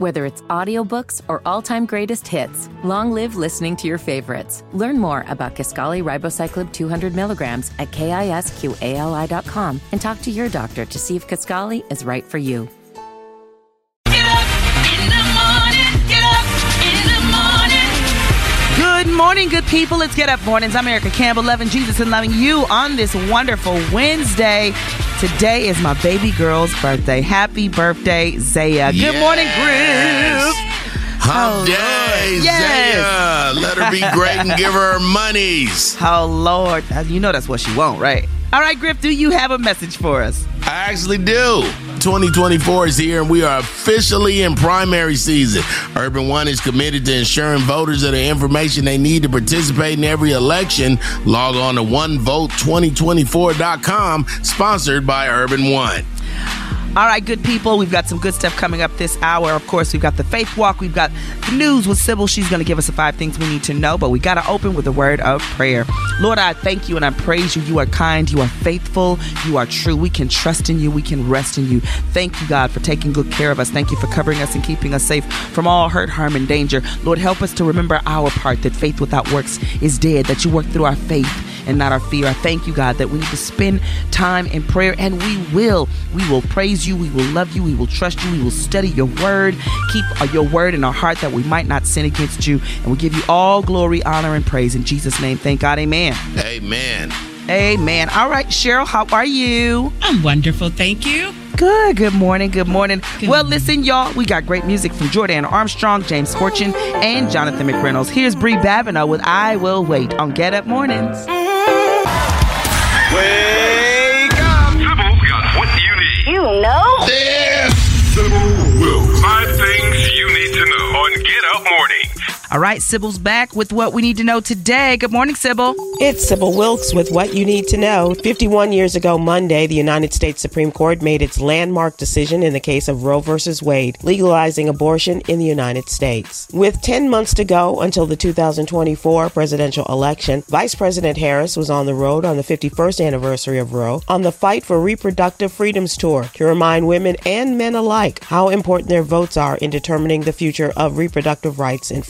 Whether it's audiobooks or all-time greatest hits, long live listening to your favorites. Learn more about Kisqali Ribociclib 200 milligrams at kisqali.com and talk to your doctor to see if Kisqali is right for you. Get up in the morning. Get up in the morning. Good morning, good people. Let's get up mornings. I'm Erica Campbell, loving Jesus and loving you on this wonderful Wednesday. Today is my baby girl's birthday. Happy birthday, Zaya. Good morning, Yes. Oh, day. Yes. Zaya. Let her be great and give her her monies. Oh, Lord. You know that's what she want, right? All right, Griff, do you have a message for us? I actually do. 2024 is here and we are officially in primary season. Urban One is committed to ensuring voters of the information they need to participate in every election. Log on to onevote2024.com, sponsored by Urban One. All right, good people. We've got some good stuff coming up this hour. Of course, we've got the faith walk. We've got the news with Sybil. She's going to give us the five things we need to know, but we got to open with a word of prayer. Lord, I thank you and I praise you. You are kind. You are faithful. You are true. We can trust in you. We can rest in you. Thank you, God, for taking good care of us. Thank you for covering us and keeping us safe from all hurt, harm, and danger. Lord, help us to remember our part that faith without works is dead, that you work through our faith and not our fear. I thank you, God, that we need to spend time in prayer, and we will. We will praise you. We will love you. We will trust you. We will study your word. Keep uh, your word in our heart that we might not sin against you. And we give you all glory, honor, and praise in Jesus' name. Thank God. Amen. Amen. Amen. All right, Cheryl, how are you? I'm wonderful, thank you. Good. Good morning. Good morning. Good well, morning. listen, y'all, we got great music from Jordan Armstrong, James Fortune, and Jonathan McReynolds. Here's Bri Babineaux with I Will Wait on Get Up Mornings. Wake All right, Sybil's back with what we need to know today. Good morning, Sybil. It's Sybil Wilkes with what you need to know. 51 years ago Monday, the United States Supreme Court made its landmark decision in the case of Roe v. Wade, legalizing abortion in the United States. With 10 months to go until the 2024 presidential election, Vice President Harris was on the road on the 51st anniversary of Roe on the Fight for Reproductive Freedoms Tour to remind women and men alike how important their votes are in determining the future of reproductive rights and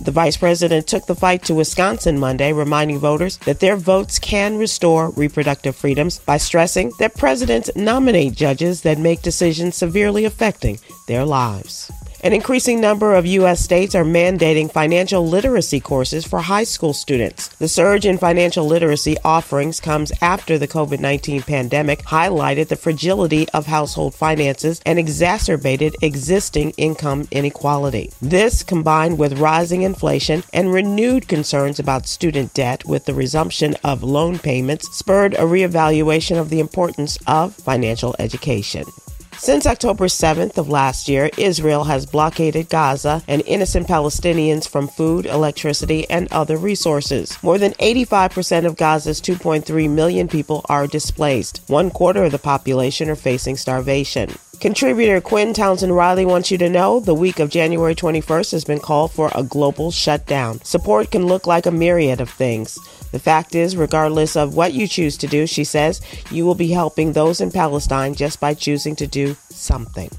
The vice president took the fight to Wisconsin Monday, reminding voters that their votes can restore reproductive freedoms by stressing that presidents nominate judges that make decisions severely affecting their lives. An increasing number of U.S. states are mandating financial literacy courses for high school students. The surge in financial literacy offerings comes after the COVID 19 pandemic highlighted the fragility of household finances and exacerbated existing income inequality. This, combined with rising inflation and renewed concerns about student debt with the resumption of loan payments, spurred a reevaluation of the importance of financial education. Since October 7th of last year, Israel has blockaded Gaza and innocent Palestinians from food, electricity, and other resources. More than 85% of Gaza's 2.3 million people are displaced. One quarter of the population are facing starvation. Contributor Quinn Townsend Riley wants you to know the week of January 21st has been called for a global shutdown. Support can look like a myriad of things. The fact is, regardless of what you choose to do, she says, you will be helping those in Palestine just by choosing to do something.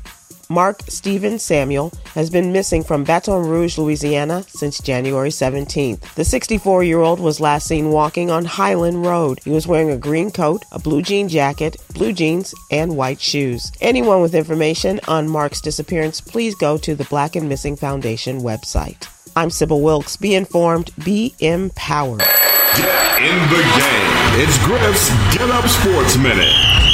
Mark Stephen Samuel has been missing from Baton Rouge, Louisiana since January 17th. The 64 year old was last seen walking on Highland Road. He was wearing a green coat, a blue jean jacket, blue jeans, and white shoes. Anyone with information on Mark's disappearance, please go to the Black and Missing Foundation website. I'm Sybil Wilkes. Be informed, be empowered. Get in the game. It's Griff's Get Up Sports Minute.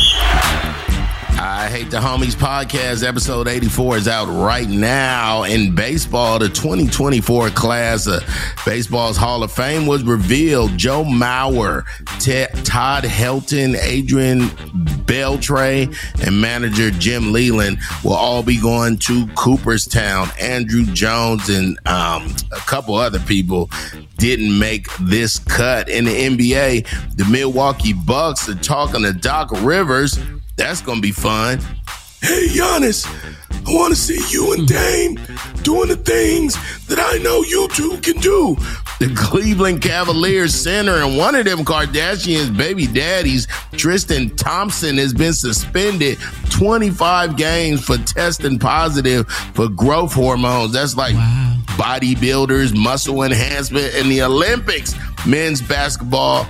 Hate the Homies podcast, episode 84, is out right now. In baseball, the 2024 class of baseball's Hall of Fame was revealed. Joe Mauer, Todd Helton, Adrian Beltre, and manager Jim Leyland will all be going to Cooperstown. Andruw Jones and um, a couple other people didn't make this cut. In the NBA, the Milwaukee Bucks are talking to Doc Rivers. That's gonna be fun. Hey Giannis, I want to see you and Dame doing the things that I know you two can do. The Cleveland Cavaliers center and one of them Kardashians' baby daddies, Tristan Thompson, has been suspended 25 games for testing positive for growth hormones. That's like wow. bodybuilders, muscle enhancement in the Olympics. Men's basketball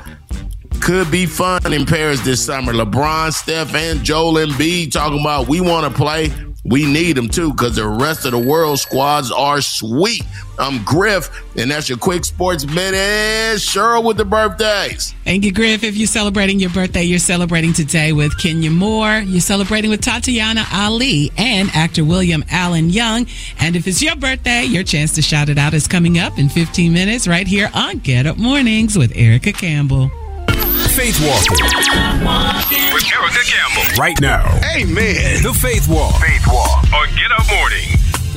could be fun in Paris this summer. LeBron, Steph, and Joel Embiid talking about we want to play. We need them too because the rest of the world squads are sweet. I'm Griff, and that's your quick sports minute. Cheryl with the birthdays. Thank you, Griff. If you're celebrating your birthday, you're celebrating today with Kenya Moore. You're celebrating with Tatiana Ali and actor William Allen Young. And if it's your birthday, your chance to shout it out is coming up in 15 minutes right here on Get Up Mornings with Erica Campbell. Faith Walking. With Erica Campbell. Right now. Amen. The Faith Walk. Faith Walk on Get Up.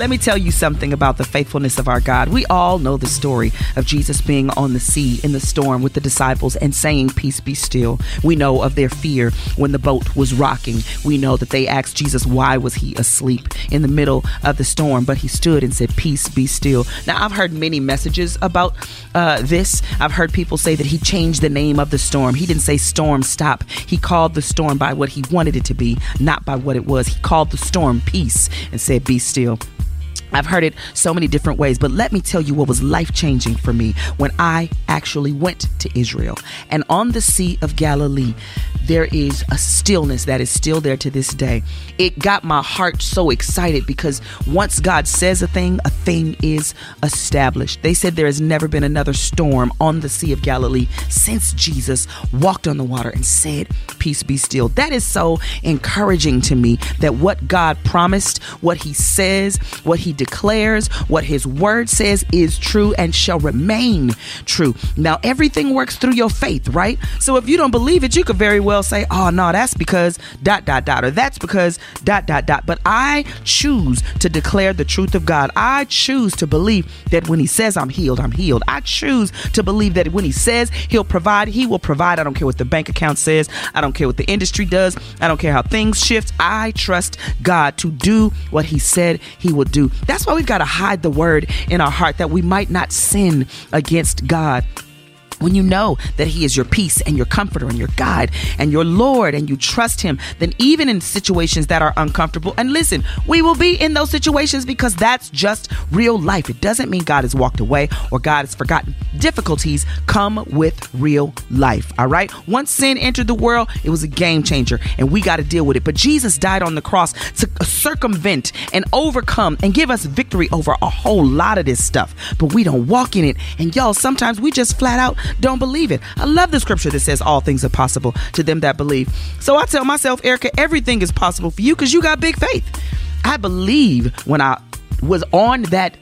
Let me tell you something about the faithfulness of our God. We all know the story of Jesus being on the sea in the storm with the disciples and saying, Peace be still. We know of their fear when the boat was rocking. We know that they asked Jesus, Why was he asleep in the middle of the storm? But he stood and said, Peace be still. Now, I've heard many messages about uh, this. I've heard people say that he changed the name of the storm. He didn't say storm stop. He called the storm by what he wanted it to be, not by what it was. He called the storm peace and said, Be still. I've heard it so many different ways, but let me tell you what was life changing for me when I actually went to Israel. And on the Sea of Galilee, there is a stillness that is still there to this day. It got my heart so excited because once God says a thing, a thing is established. They said there has never been another storm on the Sea of Galilee since Jesus walked on the water and said, Peace be still. That is so encouraging to me that what God promised, what He says, what He declares, what His word says is true and shall remain true. Now, everything works through your faith, right? So if you don't believe it, you could very well say, oh, no, that's because dot, dot, dot, or that's because dot, dot, dot. But I choose to declare the truth of God. I choose to believe that when He says I'm healed, I'm healed. I choose to believe that when He says He'll provide, He will provide. I don't care what the bank account says. I don't care what the industry does. I don't care how things shift. I trust God to do what He said He will do. That's why we've got to hide the word in our heart that we might not sin against God when you know that He is your peace and your comforter and your guide and your Lord and you trust Him, then even in situations that are uncomfortable, and listen, we will be in those situations because that's just real life. It doesn't mean God has walked away or God has forgotten. Difficulties come with real life, all right? Once sin entered the world, it was a game changer and we got to deal with it. But Jesus died on the cross to circumvent and overcome and give us victory over a whole lot of this stuff. But we don't walk in it. And y'all, sometimes we just flat out don't believe it. I love the scripture that says all things are possible to them that believe. So I tell myself, Erica, everything is possible for you because you got big faith. I believe when I was on that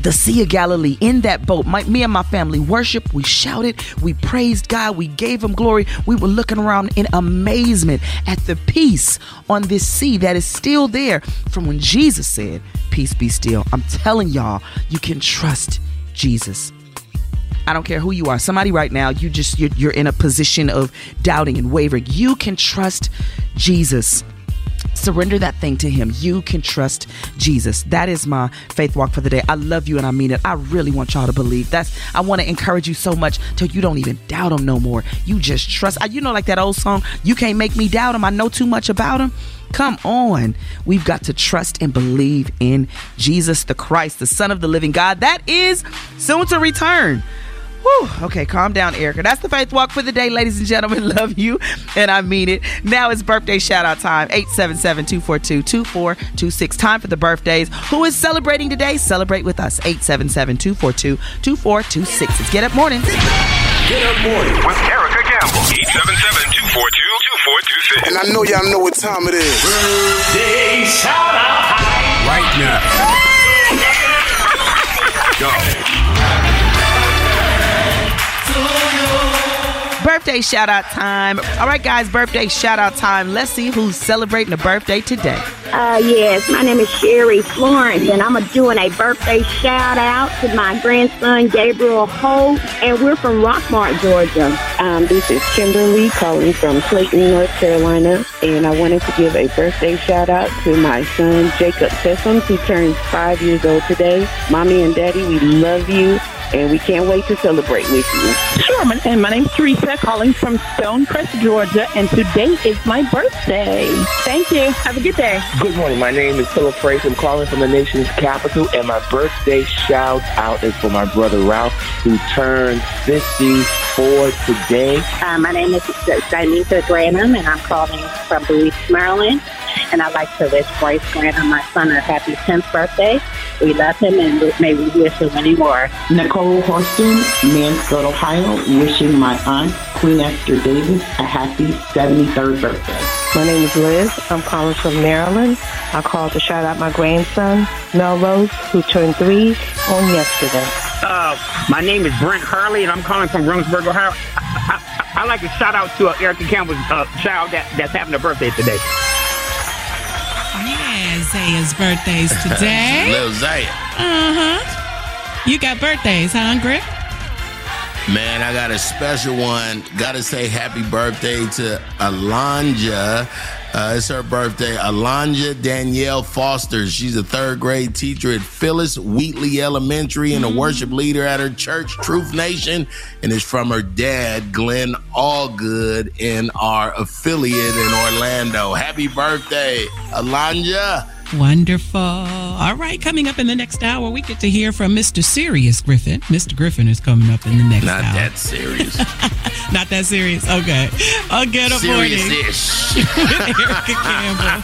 the Sea of Galilee in that boat. My, me and my family worshiped, we shouted, we praised God, we gave Him glory. We were looking around in amazement at the peace on this sea that is still there from when Jesus said, Peace be still. I'm telling y'all, you can trust Jesus. I don't care who you are. Somebody right now, you just you're, you're in a position of doubting and wavering. You can trust Jesus. Surrender that thing to Him. You can trust Jesus. That is my faith walk for the day. I love you and I mean it. I really want y'all to believe. That's I want to encourage you so much till you don't even doubt Him no more. You just trust. You know, like that old song, "You can't make me doubt Him." I know too much about Him. Come on. We've got to trust and believe in Jesus the Christ, the Son of the living God. That is soon to return. Whew. Okay, calm down, Erica. That's the faith walk for the day, ladies and gentlemen. Love you, and I mean it. Now it's birthday shout out time 877 242 2426. Time for the birthdays. Who is celebrating today? Celebrate with us 877 242 2426. It's Get Up Morning. Get Up Morning with Erica Campbell. 877 242 2426. And I know y'all know what time it is. Birthday shout out right now. Go. Birthday shout out time. All right, guys, birthday shout out time. Let's see who's celebrating a birthday today. Uh, yes, my name is Sherry Florence, and I'm doing a birthday shout out to my grandson Gabriel Holt, and we're from Rockmart, Georgia. Um, this is Kimberly calling from Clayton, North Carolina, and I wanted to give a birthday shout out to my son Jacob Tessum, who turns five years old today. Mommy and Daddy, we love you and we can't wait to celebrate with you. Sure, my, and my name's Teresa, calling from Stonecrest, Georgia, and today is my birthday. Thank you. Have a good day. Good morning. My name is Philip Fraser. I'm calling from the nation's capital, and my birthday shout out is for my brother Ralph, who turned 54 today. Uh, my name is Dinisa Granham, and I'm calling from Louis, Maryland. And I'd like to wish Bryce Granham, my son, a happy 10th birthday. We love him, and may we wish him many more. Nicole Horston, Mansfield, Ohio, wishing my aunt, Queen Esther Davis, a happy 73rd birthday. My name is Liz. I'm calling from Maryland. I called to shout out my grandson, Melrose, who turned three on yesterday. Uh, my name is Brent Hurley, and I'm calling from Rungsburg, Ohio. I, I, I like to shout out to uh, Erica Campbell's uh, child that, that's having a birthday today. Zaya's birthday's today. Little Zaya. Uh huh. You got birthdays, huh, Griff? Man, I got a special one. Gotta say happy birthday to Alanja. Uh, it's her birthday. Alanja Danielle Foster. She's a third grade teacher at Phyllis Wheatley Elementary and a worship leader at her church, Truth Nation. And it's from her dad, Glenn Allgood, in our affiliate in Orlando. Happy birthday, Alanja. Wonderful. All right, coming up in the next hour, we get to hear from Mr. Serious Griffin. Mr. Griffin is coming up in the next Not hour. that serious. Not that serious. Okay. I'll get up morning. Serious-ish. with Erica Campbell.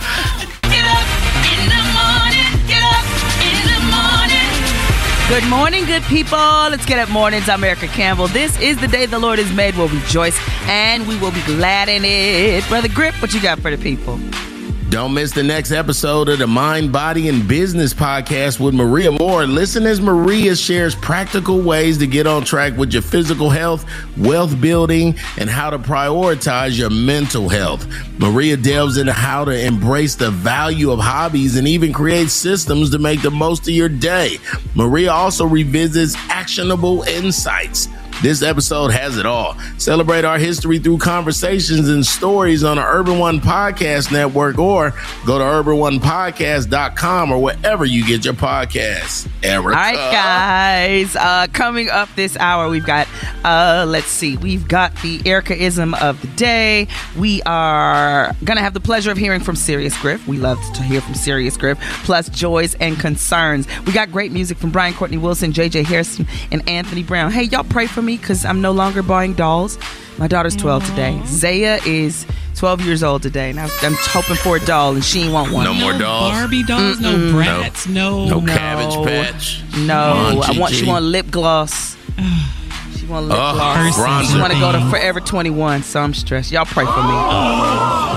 Good morning, good people. Let's get up mornings. I'm Erica Campbell. This is the day the Lord has made. We'll rejoice and we will be glad in it. Brother Grip, what you got for the people? Don't miss the next episode of the Mind, Body, and Business podcast with Maria Moore. Listen as Maria shares practical ways to get on track with your physical health, wealth building, and how to prioritize your mental health. Maria delves into how to embrace the value of hobbies and even create systems to make the most of your day. Maria also revisits actionable insights. This episode has it all. Celebrate our history through conversations and stories on the Urban One Podcast Network or go to urbanonepodcast.com or wherever you get your podcasts. Erica. All right, guys. Uh, coming up this hour, we've got, uh, let's see, we've got the Ericaism of the day. We are going to have the pleasure of hearing from Sirius Griff. We love to hear from Sirius Griff, plus joys and concerns. We got great music from Brian Courtney Wilson, JJ Harrison, and Anthony Brown. Hey, y'all pray for me because I'm no longer buying dolls. My daughter's 12 today. Zaya is 12 years old today, and I'm, I'm hoping for a doll, and she ain't want one. No more dolls. Barbie dolls, no Mm-mm. brats, no. No Cabbage Patch. No, Come I want. She Gigi. want lip gloss. She want lip Oh, gloss. bronzer She want to go to. Forever 21. So I'm stressed. Y'all pray for me.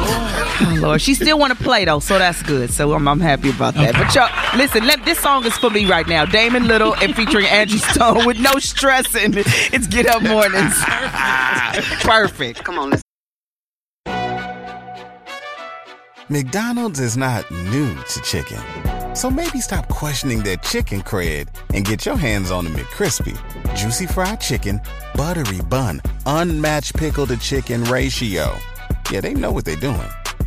Oh, Oh, Lord, she still want to play though, so that's good. So I'm, I'm happy about that. But y'all, listen, let, this song is for me right now. Damon Little and featuring Angie Stone with no stressing. It's Get Up Mornings. Perfect. Come on, let's. McDonald's is not new to chicken. So maybe stop questioning their chicken cred and get your hands on the McCrispy. Juicy fried chicken, buttery bun, unmatched pickle to chicken ratio. Yeah, they know what they're doing.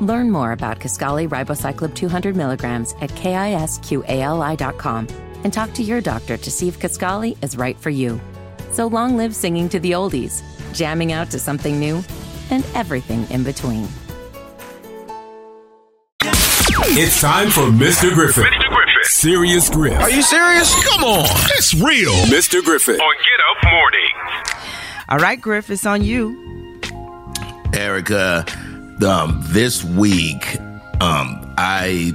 Learn more about Kisqali Ribociclib 200 milligrams at kisqali.com and talk to your doctor to see if Kisqali is right for you. So long live singing to the oldies, jamming out to something new, and everything in between. It's time for Mr. Griffin. Mr. Griffin. Serious Griff. Are you serious? Come on. It's real. Mr. Griffin. On Get Up Mornings. All right, Griff, it's on you. Erica, um, this week, um, I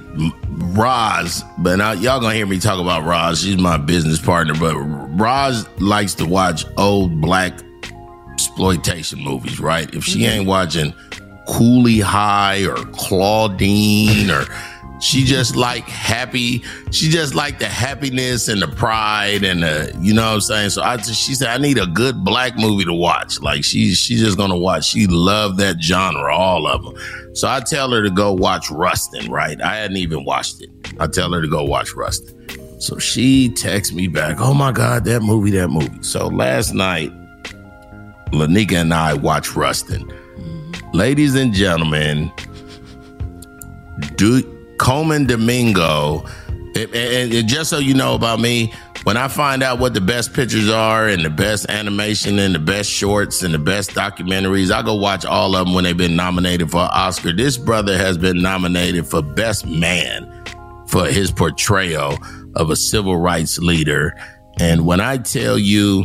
Roz, but now y'all gonna hear me talk about Roz. She's my business partner, but Roz likes to watch old black exploitation movies, right? If she ain't watching Cooley High or Claudine or She just like happy. She just like the happiness and the pride and the, you know what I'm saying? So I just, she said, I need a good black movie to watch. Like she, she's just going to watch. She loved that genre, all of them. So I tell her to go watch Rustin, right? I hadn't even watched it. I tell her to go watch Rustin. So she texts me back, oh my God, that movie, that movie. So last night, Lanika and I watched Rustin. Mm-hmm. Ladies and gentlemen, do Colman Domingo. And, just so you know about me, when I find out what the best pictures are and the best animation and the best shorts and the best documentaries, I go watch all of them when they've been nominated for Oscar. This brother has been nominated for Best Man for his portrayal of a civil rights leader. And when I tell you,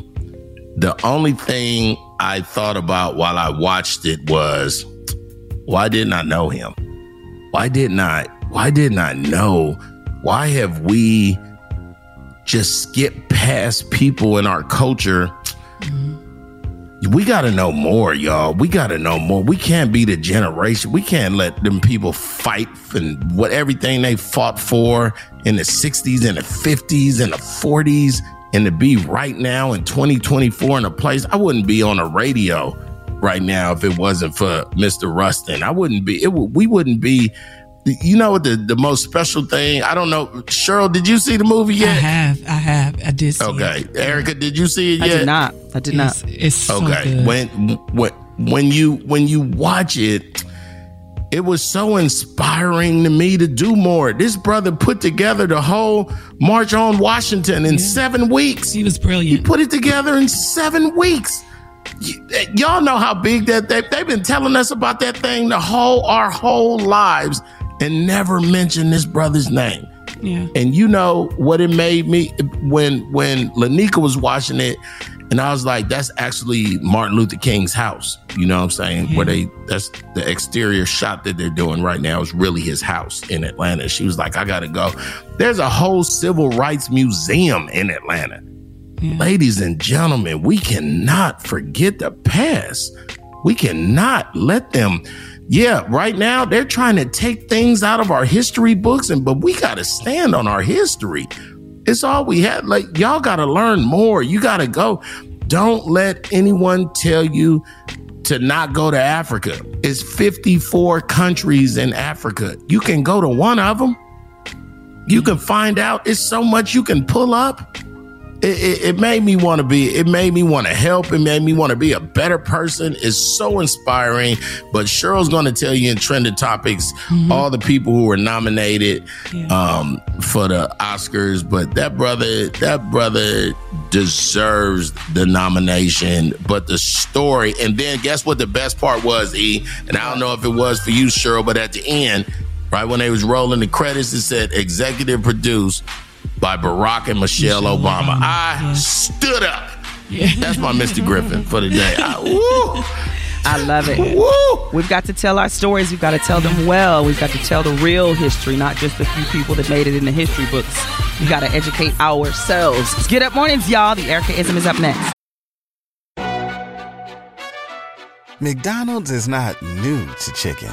the only thing I thought about while I watched it was, why didn't I know him? Why didn't I? Why didn't I know? Why have we just skipped past people in our culture? Mm-hmm. We got to know more, y'all. We got to know more. We can't be the generation. We can't let them people fight and what everything they fought for in the 60s and the 50s and the 40s and to be right now in 2024 in a place I wouldn't be on a radio right now if it wasn't for Mr. Rustin. I wouldn't be it would we wouldn't be you know what the, the most special thing? I don't know. Cheryl, did you see the movie yet? I have. I have. I did see it. Okay. it. Erica, did you see it I yet? did not. I did It's, not. it's so okay good. when when when you when you watch it it was so inspiring to me to do more this brother put together the whole march on washington in seven weeks he was brilliant he put it together in seven weeks Y- eh, y'all know how big that they, they've been telling us about that thing the whole our whole lives and never mentioned this brother's name Yeah. and you know what it made me when when Lanika was watching it, and I was like, that's actually Martin Luther King's house. You know what I'm saying? Where they that's the exterior shot that they're doing right now is really his house in Atlanta. She was like, I gotta go. There's a whole civil rights museum in Atlanta. Ladies and gentlemen, we cannot forget the past. We cannot let them. Yeah, right now they're trying to take things out of our history books, and but we got to stand on our history. It's all we had. Like y'all got to learn more. You got to go. Don't let anyone tell you to not go to Africa. It's 54 countries in Africa. You can go to one of them. You can find out. It's so much you can pull up it, it, it made me want to be it made me want to help it made me want to be a better person. It's so inspiring but cheryl's going to tell you in trending topics all the people who were nominated um, for the oscars but that brother that brother deserves the nomination but the story and then guess what the best part was e? And i don't know if it was for you cheryl but at the end right when they was rolling the credits it said executive produced by Barack and Michelle, Obama. I stood up. That's my Mr. Griffin for the day. I, woo. I love it. Woo. We've got to tell our stories. We've got to tell them well. We've got to tell the real history, not just the few people that made it in the history books. We got to educate ourselves. It's Get Up Mornings, y'all. The Erica Ism is up next. McDonald's is not new to chicken.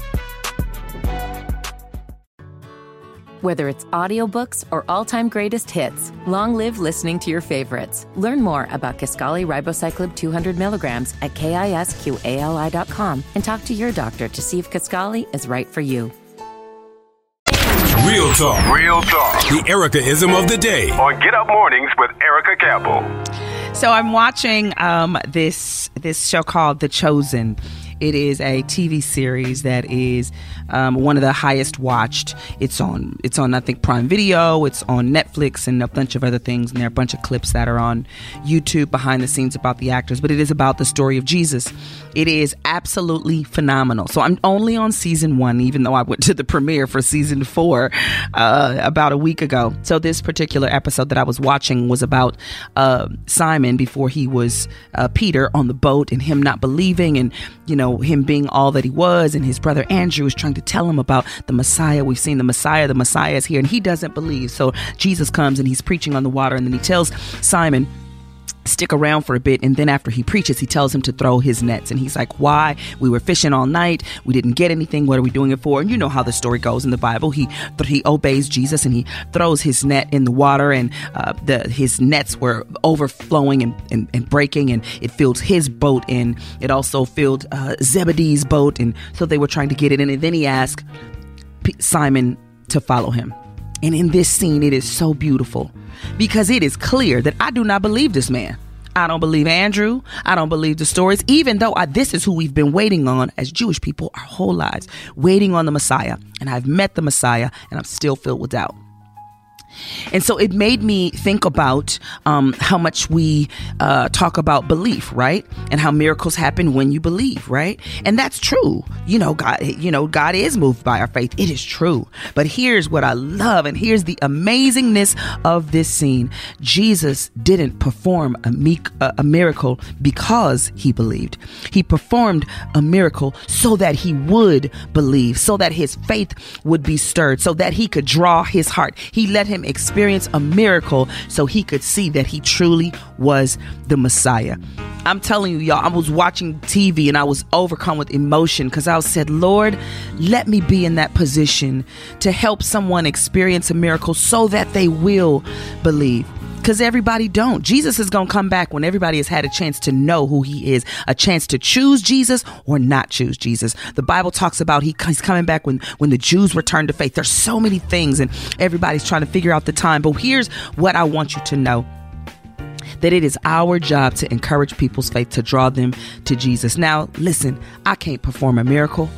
Whether it's audiobooks or all-time greatest hits, long live listening to your favorites. Learn more about Kisqali Ribociclib 200 milligrams at kisqali.com and talk to your doctor to see if Kisqali is right for you. Real talk. Real talk. The Erica ism of the day. On Get Up Mornings with Erica Campbell. So I'm watching um, this this show called The Chosen, It is a TV series that is um, one of the highest watched. It's on it's on I think Prime Video. It's on Netflix and a bunch of other things. And there are a bunch of clips that are on YouTube behind the scenes about the actors. But it is about the story of Jesus. It is absolutely phenomenal. So I'm only on season one, even though I went to the premiere for season four uh, about a week ago. So this particular episode that I was watching was about uh, Simon before he was uh, Peter on the boat and him not believing and you know him being all that he was and his brother Andrew is trying to tell him about the Messiah. We've seen the Messiah. The Messiah is here and he doesn't believe. So Jesus comes and he's preaching on the water and then he tells Simon stick around for a bit and then after he preaches he tells him to throw his nets. And he's like why? We were fishing all night. We didn't get anything. What are we doing it for? And you know how the story goes in the bible. He he obeys jesus and he throws his net in the water and uh, the his nets were overflowing and, and, and breaking and it filled his boat and it also filled uh, zebedee's boat and so they were trying to get it in. And then he asked simon to follow him. And in this scene it is so beautiful because it is clear that I do not believe this man. I don't believe Andrew. I don't believe the stories, even though I, this is who we've been waiting on as Jewish people our whole lives, waiting on the Messiah. And I've met the Messiah and I'm still filled with doubt. And so it made me think about um, how much we uh, talk about belief, right? And how miracles happen when you believe, right? And that's true. You know, God, you know, God is moved by our faith. It is true. But here's what I love, and here's the amazingness of this scene. Jesus didn't perform a, meek, a miracle because he believed. He performed a miracle so that he would believe, so that his faith would be stirred, so that he could draw his heart. He let him experience a miracle so he could see that he truly was the Messiah. I'm telling you, y'all, I was watching TV and I was overcome with emotion because I said, Lord, let me be in that position to help someone experience a miracle so that they will believe because everybody don't. Jesus is going to come back when everybody has had a chance to know who he is a chance to choose jesus or not choose jesus. The bible talks about he, he's coming back when when the jews return to faith. There's so many things and everybody's trying to figure out the time. But here's what i want you to know that it is our job to encourage people's faith to draw them to jesus. Now listen i can't perform a miracle.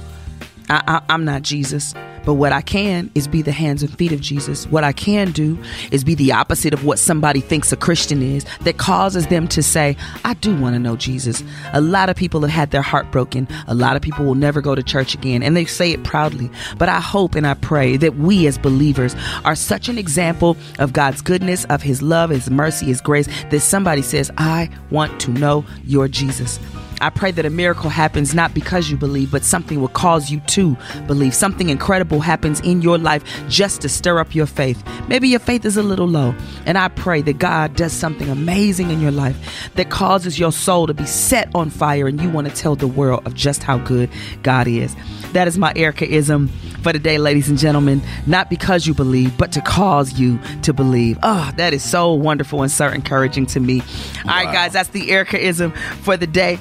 I, I, i'm not jesus but what I can is be the hands and feet of Jesus. What I can do is be the opposite of what somebody thinks a Christian is that causes them to say, I do want to know Jesus. A lot of people have had their heart broken. A lot of people will never go to church again, and they say it proudly. But I hope and I pray that we as believers are such an example of God's goodness, of His love, His mercy, His grace, that somebody says, I want to know your Jesus. I pray that a miracle happens not because you believe, but something will cause you to believe. Something incredible happens in your life just to stir up your faith. Maybe your faith is a little low. And I pray that God does something amazing in your life that causes your soul to be set on fire and you want to tell the world of just how good God is. That is my Ericaism for today, ladies and gentlemen. Not because you believe, but to cause you to believe. Oh, that is so wonderful and so encouraging to me. All right, guys, that's the Ericaism for the day.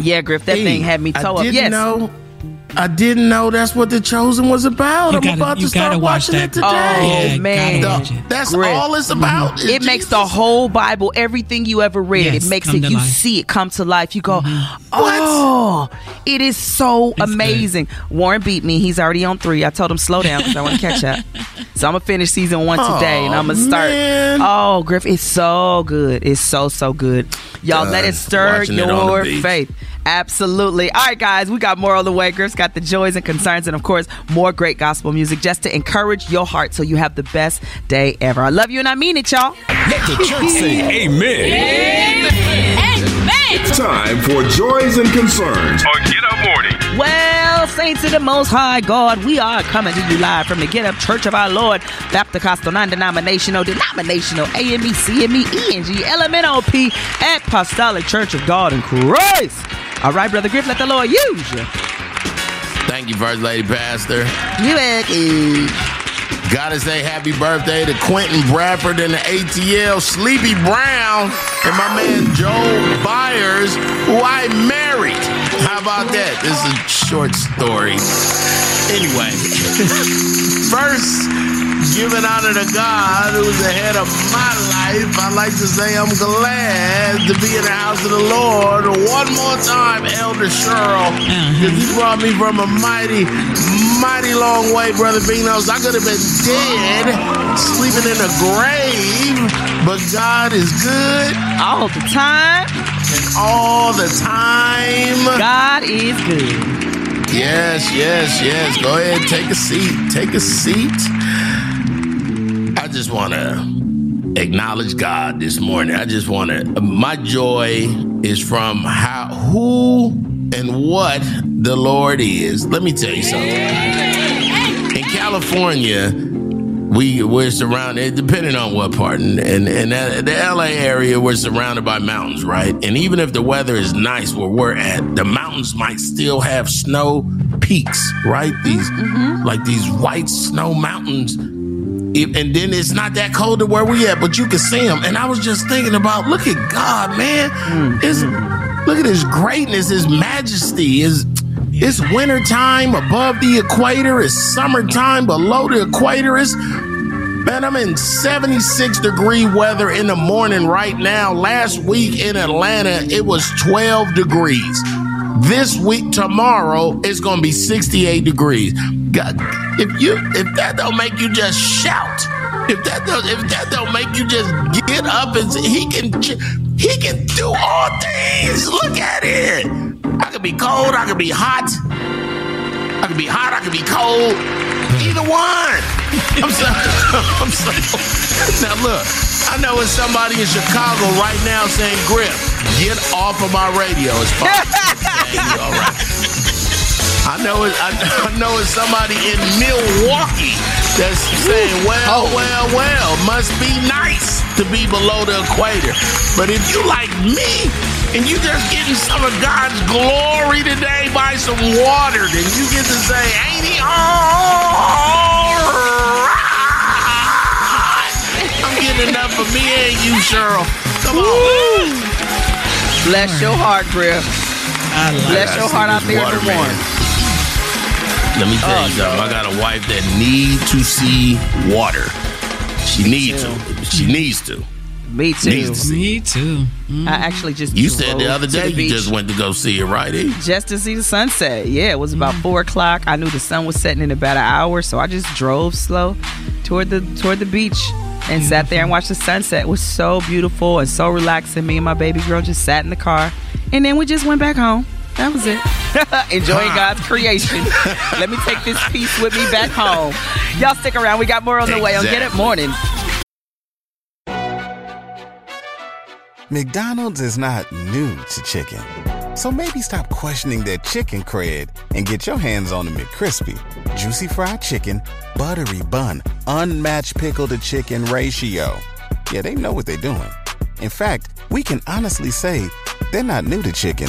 Yeah, Griff, that Hey, thing had me I toe up. didn't Yes. know- I didn't know that's what the chosen was about. You I'm gotta- about to start gotta watch watching that. it today. Oh, Yeah, man. The- gotta watch it. that's Griff. all it's mm-hmm. about. is It makes the whole Bible, everything you ever read, Yes, it makes it, you life. see it come to life. You go, mm-hmm. oh, it is so amazing. Warren beat me. He's already on three. I told him slow down because I want to catch up. So I'm going to finish season one today and I'm going to start. man. Oh, Griff, it's so good. It's so, so good. Y'all let it stir Watching it your faith. Absolutely. All right, guys, we got more on the way. Griff's got the joys and concerns, and of course, more great gospel music just to encourage your heart so you have the best day ever. I love you and I mean it, y'all. Let the church say amen. It's time for Joys and Concerns on Get Up Morning. Well, saints of the Most High God, we are coming to you live from the Get Up Church of Our Lord, Baptist Costal, non-denominational, denominational, AME, CME, ENG, LMNOP, Apostolic Church of God in Christ. All right, Brother Griff, let the Lord use you. Thank you, First Lady Pastor. You welcome. Gotta say happy birthday to Quentin Bradford and the ATL, Sleepy Brown, and my man Joe Byers, who I married. How about that? This is a short story. Anyway, first, giving honor to God who's ahead of my life. I like to say I'm glad to be in the house of the Lord one more time, Elder Cheryl, uh-huh. because he brought me from a mighty, mighty long way, Brother Beanos. I could have been dead, sleeping in a grave, but God is good all the time. And all the time. God is good. Yes, yes, yes. Go ahead, take a seat. Take a seat. I just want to acknowledge God this morning. I just want to. My joy is from how, who, and what the Lord is. Let me tell you something. In California, we we're surrounded depending on what part. And and, in, in, the la area we're surrounded by mountains right? And even if the weather is nice where we're at the mountains might still have snow peaks right? These mm-hmm. like these white snow mountains. And then it's not that cold to where we at but you can see them and i was just thinking about look at god man. Mm-hmm. look at his greatness his majesty his it's wintertime above the equator. It's summertime below the equator. It's Man, I'm in 76 degree weather in the morning right now. Last week in Atlanta, it was 12 degrees. This week, tomorrow, it's gonna be 68 degrees. God, if you if that don't make you just shout, if that don't if that don't make you just get up and he can he can do all things. Look at it. I could be cold, I could be hot. I could be hot, I could be cold. Either one. I'm sorry. I'm sorry. Now look, I know it's somebody in Chicago right now saying, "Grip, get off of my radio." It's fine. all right. I know it. I, I, know it's somebody in Milwaukee that's saying, "Well, oh. well, well, must be nice to be below the equator." But if you like me and you just getting some of God's glory today by some water, then you get to say, "Ain't he all right?" I'm getting enough for me and you, Cheryl. Come on. Bless your heart, Griff. Bless your heart out there in the warm. Let me tell oh, you something. I got a wife that needs to see water. She needs to. She needs to. Me too. To Me too. Mm-hmm. I actually just you said the other day the you just went to go see it, right? E? Just to see the sunset. Yeah, it was about mm-hmm. four o'clock. I knew the sun was setting in about an hour, so I just drove slow toward the toward the beach and beautiful. sat there and watched the sunset. It was so beautiful and so relaxing. Me and my baby girl just sat in the car, and then we just went back home. That was it. Enjoying God's creation. Let me take this piece with me back home. Y'all stick around. We got more on the exactly. way on Get It Morning. McDonald's is not new to chicken. So maybe stop questioning their chicken cred and get your hands on the McCrispy. Juicy fried chicken, buttery bun, unmatched pickle to chicken ratio. Yeah, they know what they're doing. In fact, we can honestly say they're not new to chicken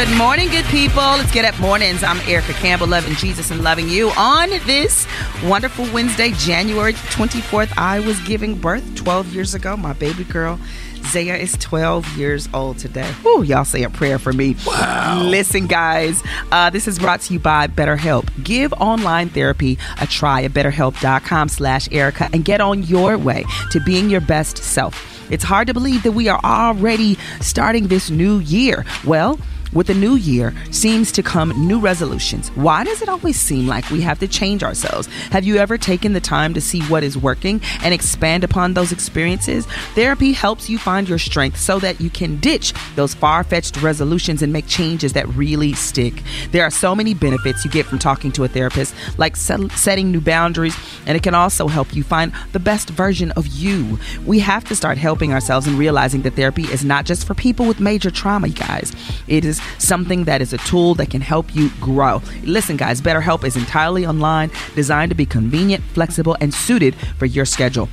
Good morning, good people. Let's get up mornings. I'm Erica Campbell, loving Jesus and loving you. On this wonderful Wednesday, January 24th, I was giving birth 12 years ago. My baby girl, Zaya, is 12 years old today. Whew, y'all say a prayer for me. Wow. Listen, guys, uh, this is brought to you by BetterHelp. Give online therapy a try at betterhelp.com slash Erica and get on your way to being your best self. It's hard to believe that we are already starting this new year. Well, with the new year seems to come new resolutions. Why does it always seem like we have to change ourselves? Have you ever taken the time to see what is working and expand upon those experiences? Therapy helps you find your strength so that you can ditch those far fetched resolutions and make changes that really stick. There are so many benefits you get from talking to a therapist, like set- setting new boundaries, and it can also help you find the best version of you. We have to start helping ourselves and realizing that therapy is not just for people with major trauma, you guys. It is something that is a tool that can help you grow. Listen, guys, BetterHelp is entirely online, designed to be convenient, flexible, and suited for your schedule.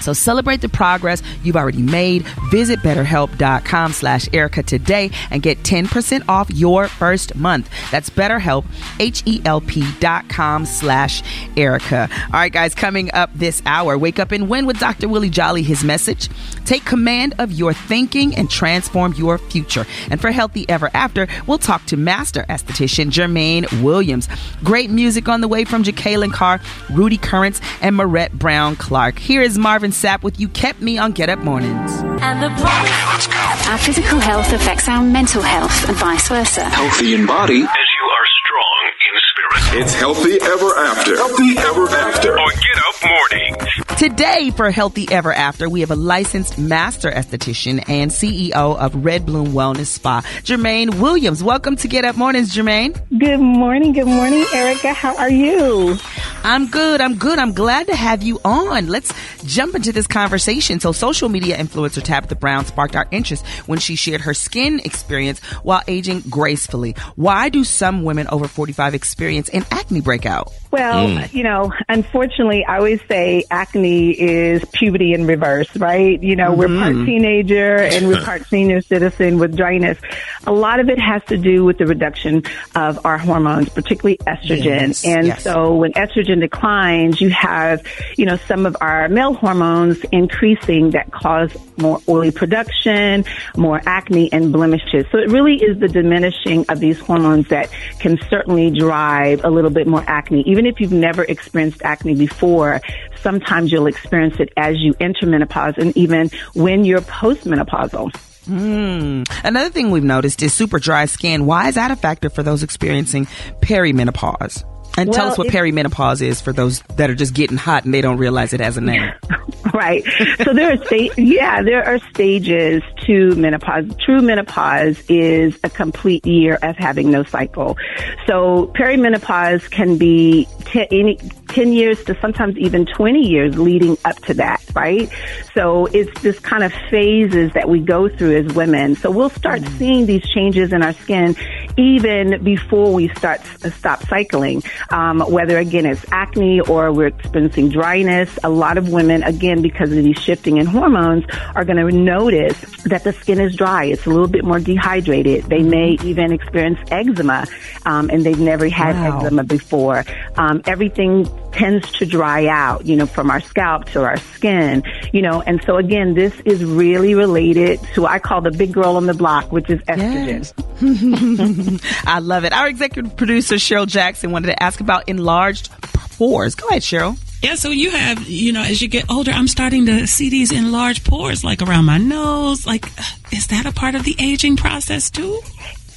So celebrate the progress you've already made. Visit betterhelp.com slash Erica today and get 10% off your first month. That's betterhelp, H-E-L-P dot com slash Erica. All right, guys, coming up this hour, wake up and win with Dr. Willie Jolly, his message. Take command of your thinking and transform your future. And for Healthy Ever After, we'll talk to master esthetician Jermaine Williams. Great music on the way from Jekalyn Carr, Rudy Currence, and Marette Brown Clark. Here is Marvin Sapp with You Kept Me on Get Up Mornings. And the Our physical health affects our mental health and vice versa. Healthy in body as you are strong in spirit. It's healthy ever after. Healthy ever after. On Get Up Mornings. Today, for Healthy Ever After, we have a licensed master esthetician and CEO of Red Bloom Wellness Spa, Jermaine Williams. Welcome to Get Up Mornings, Jermaine. Good morning. Good morning, Erica. How are you? I'm good. I'm good. I'm glad to have you on. Let's jump into this conversation. So, social media influencer Tabitha Brown sparked our interest when she shared her skin experience while aging gracefully. Why do some women over 45 experience an acne breakout? Well, mm. you know, unfortunately, I always say acne is puberty in reverse, right? You know, mm-hmm. we're part mm-hmm. teenager and we're part senior citizen with dryness. A lot of it has to do with the reduction of our hormones, particularly estrogen. Yes. And yes. so when estrogen declines, you have, you know, some of our male hormones increasing that cause more oily production, more acne and blemishes. So it really is the diminishing of these hormones that can certainly drive a little bit more acne. Even if you've never experienced acne before, sometimes you'll experience it as you enter menopause and even when you're postmenopausal. Mm. Another thing we've noticed is super dry skin. Why is that a factor for those experiencing perimenopause? And well, tell us what perimenopause is for those that are just getting hot and they don't realize it has a name. right. So there are sta- yeah, there are stages to menopause. True menopause is a complete year of having no cycle. So perimenopause can be t- any 10 years to sometimes even 20 years leading up to that, right? So it's this kind of phases that we go through as women. So we'll start mm. seeing these changes in our skin even before we start stop cycling um, whether again it's acne or we're experiencing dryness. A lot of women, again, because of these shifting in hormones, are going to notice that the skin is dry. It's a little bit more dehydrated. They may even experience eczema, um, and they've never had wow. eczema before. Um, Um, everything tends to dry out, you know, from our scalp to our skin, you know, and so again, this is really related to I call the big girl on the block, which is estrogen. Yes. I love it. Our executive producer Cheryl Jackson wanted to ask about enlarged pores. Go ahead, Cheryl. Yeah, so you have, you know, as you get older, I'm starting to see these enlarged pores like around my nose. Like, is that a part of the aging process too?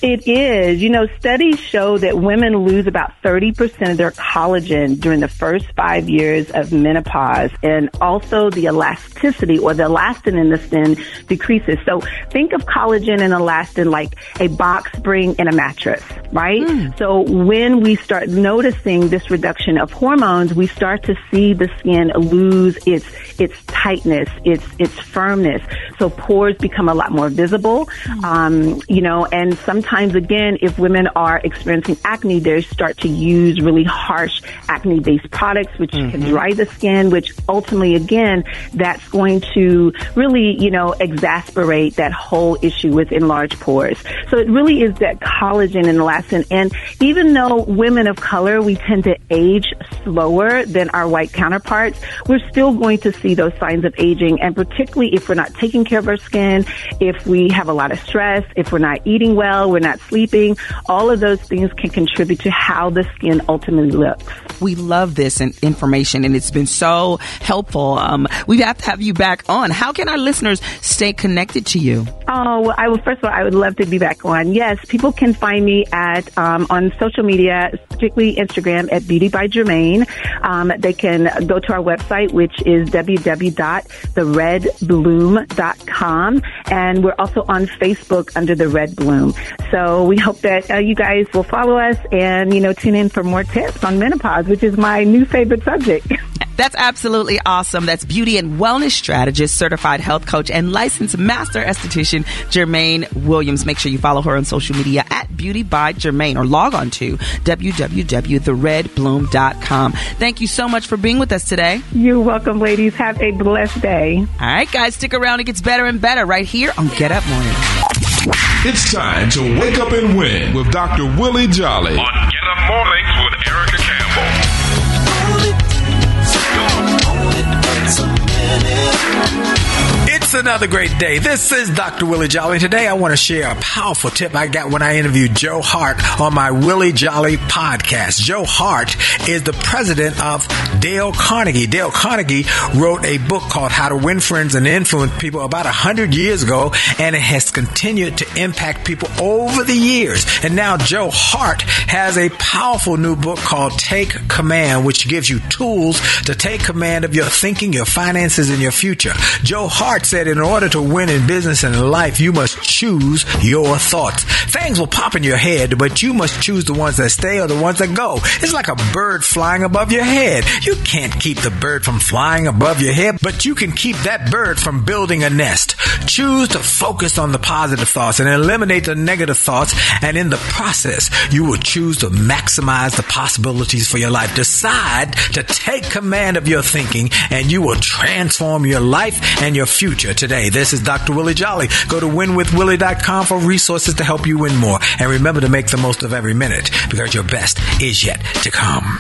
It is. You know, studies show that women lose about 30% of their collagen during the first five years of menopause. And also the elasticity or the elastin in the skin decreases. So think of collagen and elastin like a box spring in a mattress, right? Mm. So when we start noticing this reduction of hormones, we start to see the skin lose its, its tightness, its, its firmness. So pores become a lot more visible. Mm. Um, you know, and sometimes times again, if women are experiencing acne, they start to use really harsh acne based products, which mm-hmm. can dry the skin, which ultimately again, that's going to really, you know, exasperate that whole issue with enlarged pores. So it really is that collagen and elastin. And even though women of color, we tend to age slower than our white counterparts, we're still going to see those signs of aging. And particularly if we're not taking care of our skin, if we have a lot of stress, if we're not eating well, we're not sleeping, all of those things can contribute to how the skin ultimately looks. We love this information and it's been so helpful. Um, we have to have you back on. How can our listeners stay connected to you? Oh, well, I would, first of all, I would love to be back on. Yes, people can find me at, um, on social media, particularly Instagram at Beauty by Jermaine. Um, they can go to our website, which is www.theredbloom.com. And we're also on Facebook under The Red Bloom. So we hope that uh, you guys will follow us and, you know, tune in for more tips on menopause, which is my new favorite subject. That's absolutely awesome. That's beauty and wellness strategist, certified health coach, and licensed master esthetician, Jermaine Williams. Make sure you follow her on social media at Beauty by Jermaine or log on to www.theredbloom.com. Thank you so much for being with us today. You're welcome, ladies. Have a blessed day. All right, guys, stick around. It gets better and better right here on Get Up Morning. It's time to wake up and win with Dr. Willie Jolly. On Get Up Mornings with Erica Campbell. Another great day. This is Dr. Willie Jolly. Today I want to share a powerful tip I got when I interviewed Joe Hart on my Willie Jolly podcast. Joe Hart is the president of Dale Carnegie. Dale Carnegie wrote a book called How to Win Friends and Influence People about a hundred years ago, and it has continued to impact people over the years. And now Joe Hart has a powerful new book called Take Command, which gives you tools to take command of your thinking, your finances, and your future. Joe Hart said in order to win in business and in life, you must choose your thoughts. Things will pop in your head, but you must choose the ones that stay or the ones that go. It's like a bird flying above your head. You can't keep the bird from flying above your head, but you can keep that bird from building a nest. Choose to focus on the positive thoughts and eliminate the negative thoughts, and in the process, you will choose to maximize the possibilities for your life. Decide to take command of your thinking, and you will transform your life and your future today. This is Dr. Willie Jolly. Go to winwithwillie.com for resources to help you win more. And remember to make the most of every minute because your best is yet to come.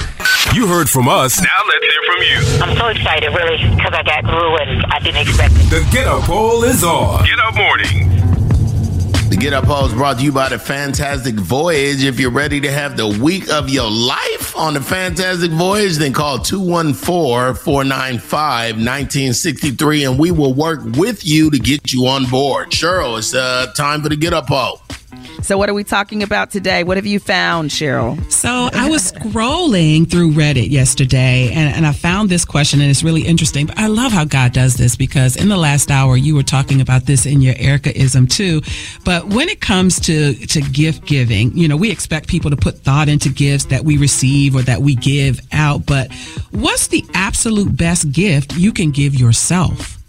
You heard from us. Now let's hear from you. I'm so excited, really, because I got through and I didn't expect it. The Get Up Poll is on. Get Up Morning. Get Up Poll is brought to you by the Fantastic Voyage. If you're ready to have the week of your life on the Fantastic Voyage, then call 214-495-1963 and we will work with you to get you on board. Cheryl, it's uh, time for the Get Up Poll. So, what are we talking about today? What have you found, Cheryl? So I was scrolling through Reddit yesterday and, and I found this question and it's really interesting. But I love how God does this because in the last hour you were talking about this in your Ericaism too. But when it comes to, to gift giving, you know, we expect people to put thought into gifts that we receive or that we give out. But what's the absolute best gift you can give yourself?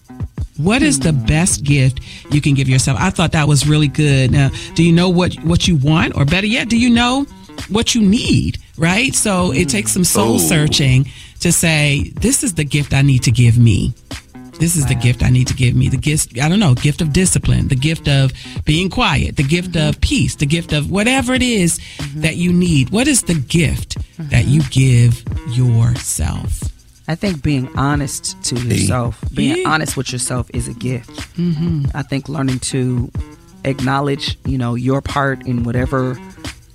What is the best gift you can give yourself? I thought that was really good. Now, do you know what what you want, or better yet, do you know what you need? Right. So it takes some soul searching to say, this is the gift I need to give me. This is the gift I need to give me. The gift, I don't know, gift of discipline, the gift of being quiet, the gift of mm-hmm. peace, the gift of whatever it is mm-hmm. that you need. What is the gift that you mm-hmm. give yourself? I think being honest to yourself, being Yeah. honest with yourself is a gift. Mm-hmm. I think learning to acknowledge, you know, your part in whatever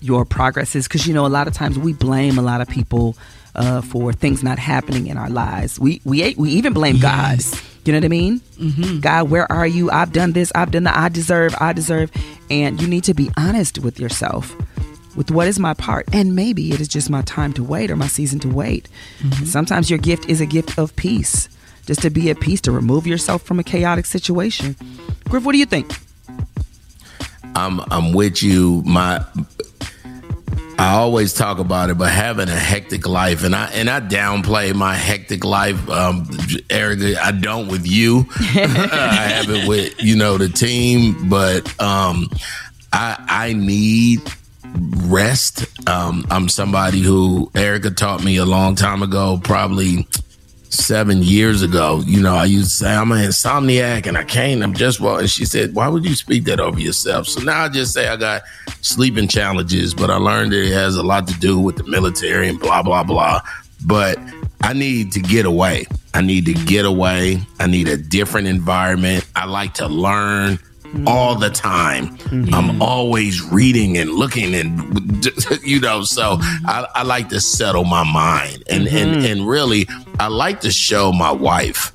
your progress is, because you know, a lot of times we blame a lot of people uh, for things not happening in our lives. We we we even blame God. You know what I mean? Mm-hmm. God, where are you? I've done this. I've done that. I deserve. I deserve. And you need to be honest with yourself. With what is my part? And maybe it is just my time to wait or my season to wait. Sometimes your gift is a gift of peace, just to be at peace, to remove yourself from a chaotic situation. Griff, what do you think? I'm I'm with you. My I always talk about it, but having a hectic life, and I and I downplay my hectic life, um, Erica. I don't with you. I have it with you know the team, but um, I I need rest. Um, I'm somebody who Erica taught me a long time ago, probably seven years ago. You know, I used to say I'm an insomniac and I can't. I'm just well. And she said, "Why would you speak that over yourself?" So now I just say I got sleeping challenges, but I learned that it has a lot to do with the military and blah blah blah. But I need to get away. I need to get away. I need a different environment. I like to learn Mm-hmm. all the time. Mm-hmm. I'm always reading and looking and you know, so mm-hmm. I, I like to settle my mind and and and really I like to show my wife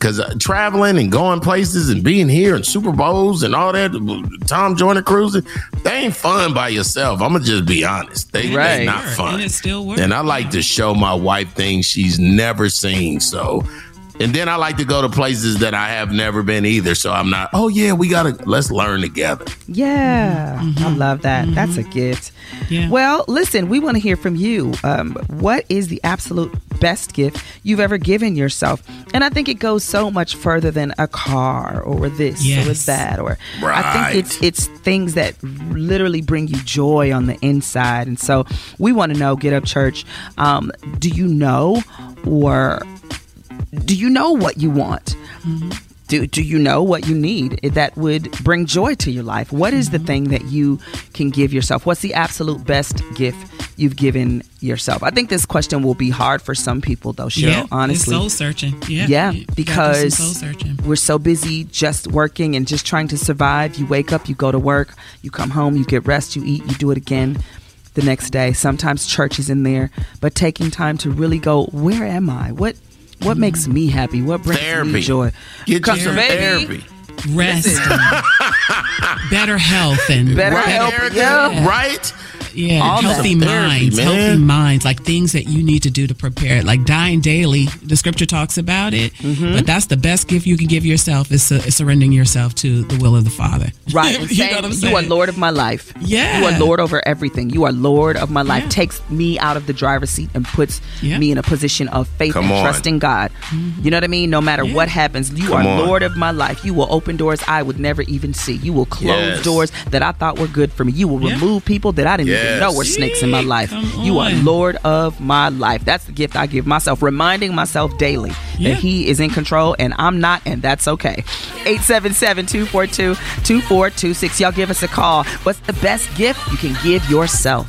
because uh, traveling and going places and being here and Super Bowls and all that, Tom Joyner cruising, they ain't fun by yourself. I'm gonna just be honest. They, Right. they not fun. and it still works. And I like to show my wife things she's never seen. So, and then I like to go to places that I have never been either. So I'm not. Oh yeah, we gotta let's learn together. Yeah, I love that. That's a gift. Yeah. Well, listen, we want to hear from you. Um, what is the absolute best gift you've ever given yourself? And I think it goes so much further than a car or this or that or I think it's it's things that literally bring you joy on the inside. And so we want to know, Get Up Church, um, do you know or do you know what you want? Do, do you know what you need that would bring joy to your life? What is the mm-hmm. thing that you can give yourself? What's the absolute best gift you've given yourself? I think this question will be hard for some people, though, Cheryl, yeah, honestly. Soul searching. Yeah. Yeah, You gotta do some because soul searching. we're so busy just working and just trying to survive. You wake up, you go to work, you come home, you get rest, you eat, you do it again the next day. Sometimes church is in there, but taking time to really go, where am I? What what makes me happy? What brings Therapy. me joy? Get Come- you some therapy. Rest. better health and Better Right, help, Erica? yeah. Right? Yeah, All healthy Therapy, minds, man. healthy minds, like things that you need to do to prepare. Like dying daily, the scripture talks about it, Mm-hmm. but that's the best gift you can give yourself is, su- is surrendering yourself to the will of the Father. Right. You saying, know what I'm saying? You are Lord of my life. Yeah. You are Lord over everything. You are Lord of my life. Yeah. Takes me out of the driver's seat and puts Yeah. me in a position of faith Come and on. trust in God. You know what I mean? No matter Yeah. what happens, you Come are on. Lord of my life. You will open doors I would never even see. You will close Yes. doors that I thought were good for me. You will Yeah. remove people that I didn't even Yes. know were snakes in my life. Come You are. Lord of my life. That's the gift I give myself, reminding myself daily Yeah. that He is in control and I'm not, and that's okay. 877 242 2426. Y'all give us a call. What's the best gift you can give yourself?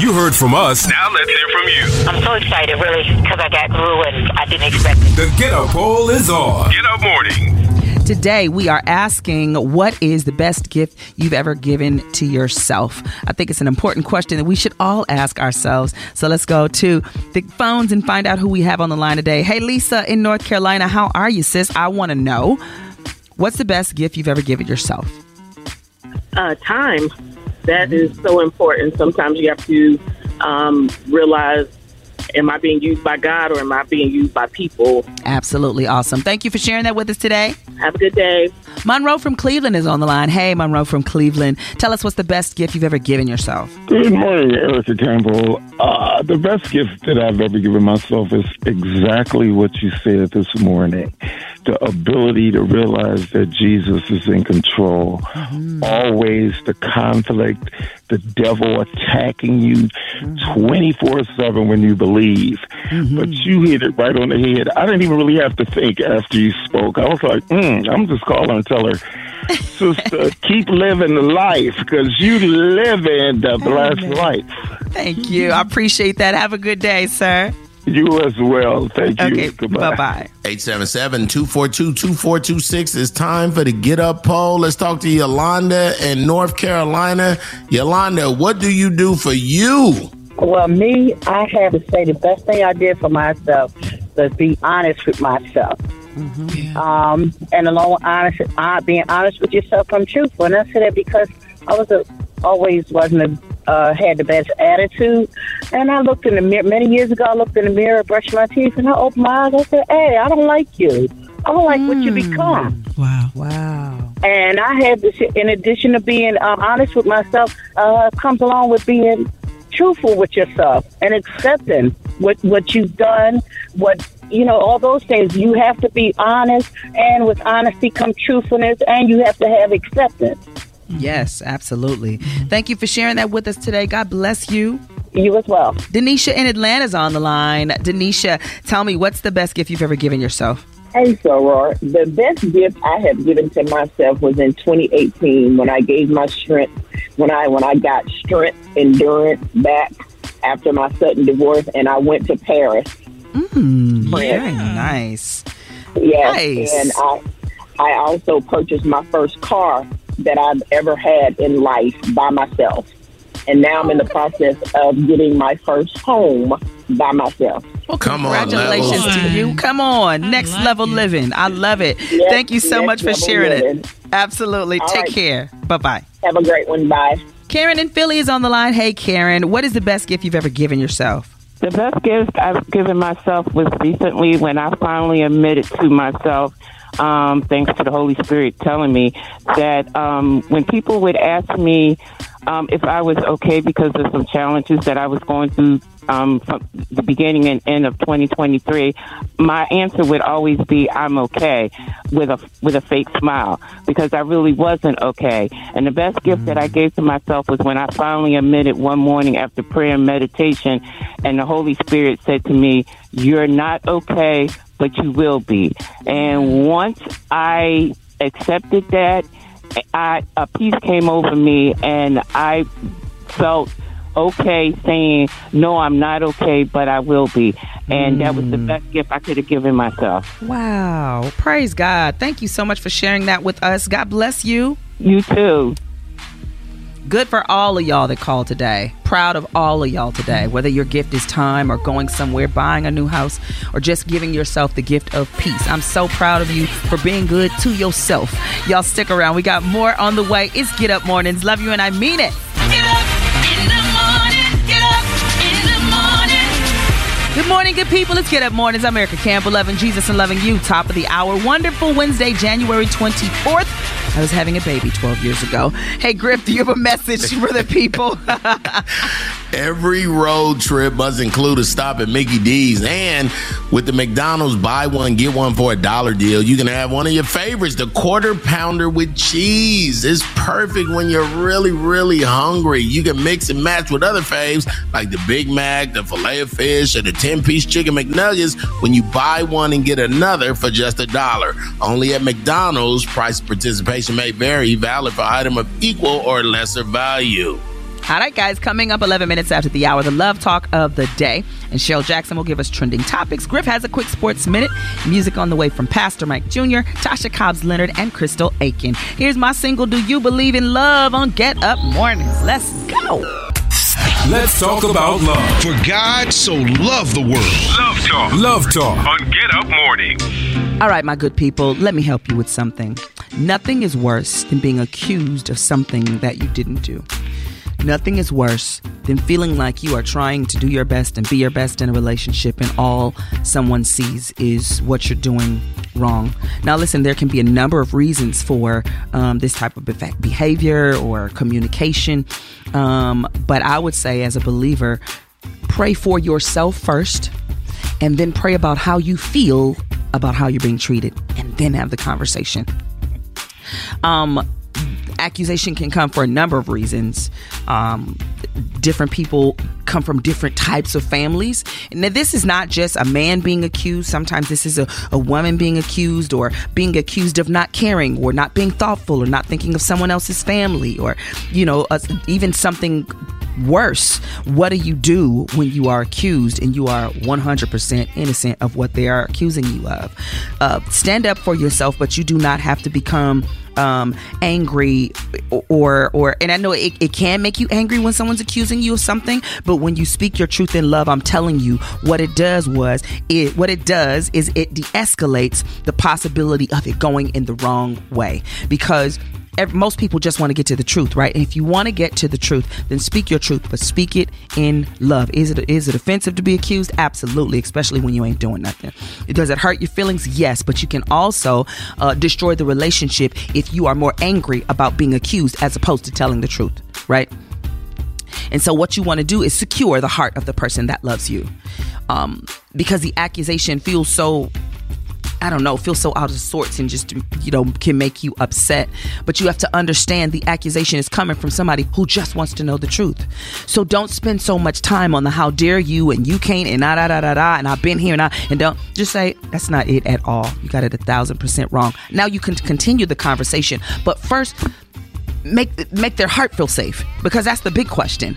You heard from us. Now let's hear from you. I'm so excited, really, because I got through and I didn't expect it. The Get Up poll is on. Get up morning. Today, we are asking what is the best gift you've ever given to yourself? I think it's an important question that we should all ask ourselves. So let's go to the phones and find out who we have on the line today. Hey, Lisa in North Carolina, how are you, sis? I want to know what's the best gift you've ever given yourself? uh, time. That is so important. Sometimes you have to um, realize, am I being used by God or am I being used by people? Absolutely awesome. Thank you for sharing that with us today. Have a good day. Monroe from Cleveland is on the line. Hey, Monroe from Cleveland. Tell us what's the best gift you've ever given yourself. Good morning, Erica Campbell. Uh, the best gift that I've ever given myself is exactly what you said this morning the ability to realize that Jesus is in control. Always the conflict, the devil attacking you 24 7 when you believe. But you hit it right on the head. I didn't even really have to think after you spoke. I was like, mm, I'm just calling and tell her. Sister, keep living the life because you live in the blessed life. Thank you. I appreciate that. Have a good day, sir. You as well. Thank you. Okay, Goodbye. bye bye. 877-242-2426. It's time for the Get Up poll. Let's talk to Yolanda in North Carolina. Yolanda, what do you do for you? Well, me, I have to say the best thing I did for myself was be honest with myself. Um, and along with honest, uh, being honest with yourself, I'm truthful. And I say that because I was a, always wasn't a, uh, had the best attitude. And I looked in the mirror many years ago. I looked in the mirror, brushed my teeth, and I opened my eyes. I said, "Hey, I don't like you. I don't like what you become." Wow. Wow. And I had this, in addition to being uh, honest with myself, uh, comes along with being truthful with yourself and accepting what what you've done, what you know, all those things. You have to be honest, and with honesty comes truthfulness, and you have to have acceptance. Yes, absolutely. Thank you for sharing that with us today. God bless you. You as well. Denisha in Atlanta's on the line. Denisha, tell me what's the best gift you've ever given yourself? Hey, Soror. The best gift I have given to myself was in 2018 when I gave my strength, when I when I got strength, endurance back after my sudden divorce, and I went to Paris. Mm, very nice. Yes, Nice. and I I also purchased my first car that I've ever had in life by myself, and now I'm in the process of getting my first home by myself. Well, Come on, congratulations Levels. to you. Come on, next level living. I love it. Yes, Thank you so much for sharing living. it. Absolutely. All Take right. care. Bye bye. Have a great one. Bye. Karen in Philly is on the line. Hey, Karen, what is the best gift you've ever given yourself? The best gift I've given myself was recently when I finally admitted to myself, um, thanks to the Holy Spirit telling me that um, when people would ask me um, if I was okay because of some challenges that I was going through um, from the beginning and end of 2023, my answer would always be I'm okay with a with a fake smile because I really wasn't okay. And the best gift that I gave to myself was when I finally admitted one morning after prayer and meditation, and the Holy Spirit said to me, "You're not okay, but you will be." And once I accepted that, I a peace came over me, and I felt okay saying, No, I'm not okay, but I will be. And that was the mm. best gift I could have given myself. Wow. Praise God. Thank you so much for sharing that with us. God bless you. You too. Good for all of y'all that called today. Proud of all of y'all today. Whether your gift is time or going somewhere, buying a new house, or just giving yourself the gift of peace. I'm so proud of you for being good to yourself. Y'all stick around. We got more on the way. It's Get Up Mornings. Love you and I mean it. Good morning, good people. Let's get up mornings. I'm Erica Campbell, loving Jesus and loving you. Top of the hour. Wonderful Wednesday, January 24th. I was having a baby 12 years ago. Hey, Griff, do you have a message for the people? Every road trip must include a stop at Mickey D's. And with the McDonald's buy one, get one for a dollar deal, you can have one of your favorites, the quarter pounder with cheese. It's perfect when you're really, really hungry. You can mix and match with other faves like the Big Mac, the filet of fish, or the 10 piece chicken McNuggets when you buy one and get another for just a dollar. Only at McDonald's, price participation may vary, valid for item of equal or lesser value. All right, guys, coming up 11 minutes after the hour, the love talk of the day. And Shell Jackson will give us trending topics. Griff has a quick sports minute. Music on the way from Pastor Mike Jr., Tasha Cobbs Leonard, and Crystal Aikin. Here's my single, Do You Believe in Love on Get Up Mornings. Let's go. Let's talk about love. For God so loved the world. Love Talk. Love Talk. On Get Up Morning. All right, my good people, let me help you with something. Nothing is worse than being accused of something that you didn't do. Nothing is worse than feeling like you are trying to do your best and be your best in a relationship, and all someone sees is what you're doing wrong. Now, listen, there can be a number of reasons for um, this type of behavior or communication, um, but I would say, as a believer, pray for yourself first, and then pray about how you feel about how you're being treated, and then have the conversation. Um, accusation can come for a number of reasons. Um, different people come from different types of families. Now, this is not just a man being accused. Sometimes this is a, a woman being accused or being accused of not caring or not being thoughtful or not thinking of someone else's family or, you know, uh, even something worse what do you do when you are accused and you are 100% innocent of what they are accusing you of uh, stand up for yourself but you do not have to become um, angry or or and I know it, it can make you angry when someone's accusing you of something, but when you speak your truth in love, I'm telling you what it does was it what it does is it de-escalates the possibility of it going in the wrong way. Because ev- most people just want to get to the truth, right? And if you want to get to the truth, then speak your truth, but speak it in love. Is it is it offensive to be accused? Absolutely, especially when you ain't doing nothing. Does it hurt your feelings? Yes, but you can also uh, destroy the relationship if you are more angry about being accused as opposed to telling the truth, right? And so, what you want to do is secure the heart of the person that loves you, um, because the accusation feels so I don't know, feel so out of sorts and just, you know, can make you upset. But you have to understand the accusation is coming from somebody who just wants to know the truth. So don't spend so much time on the how dare you and you can't and da da da da da and I've been here and I and don't just say that's not it at all. You got it a thousand percent wrong. Now you can continue the conversation, but first make make their heart feel safe because that's the big question.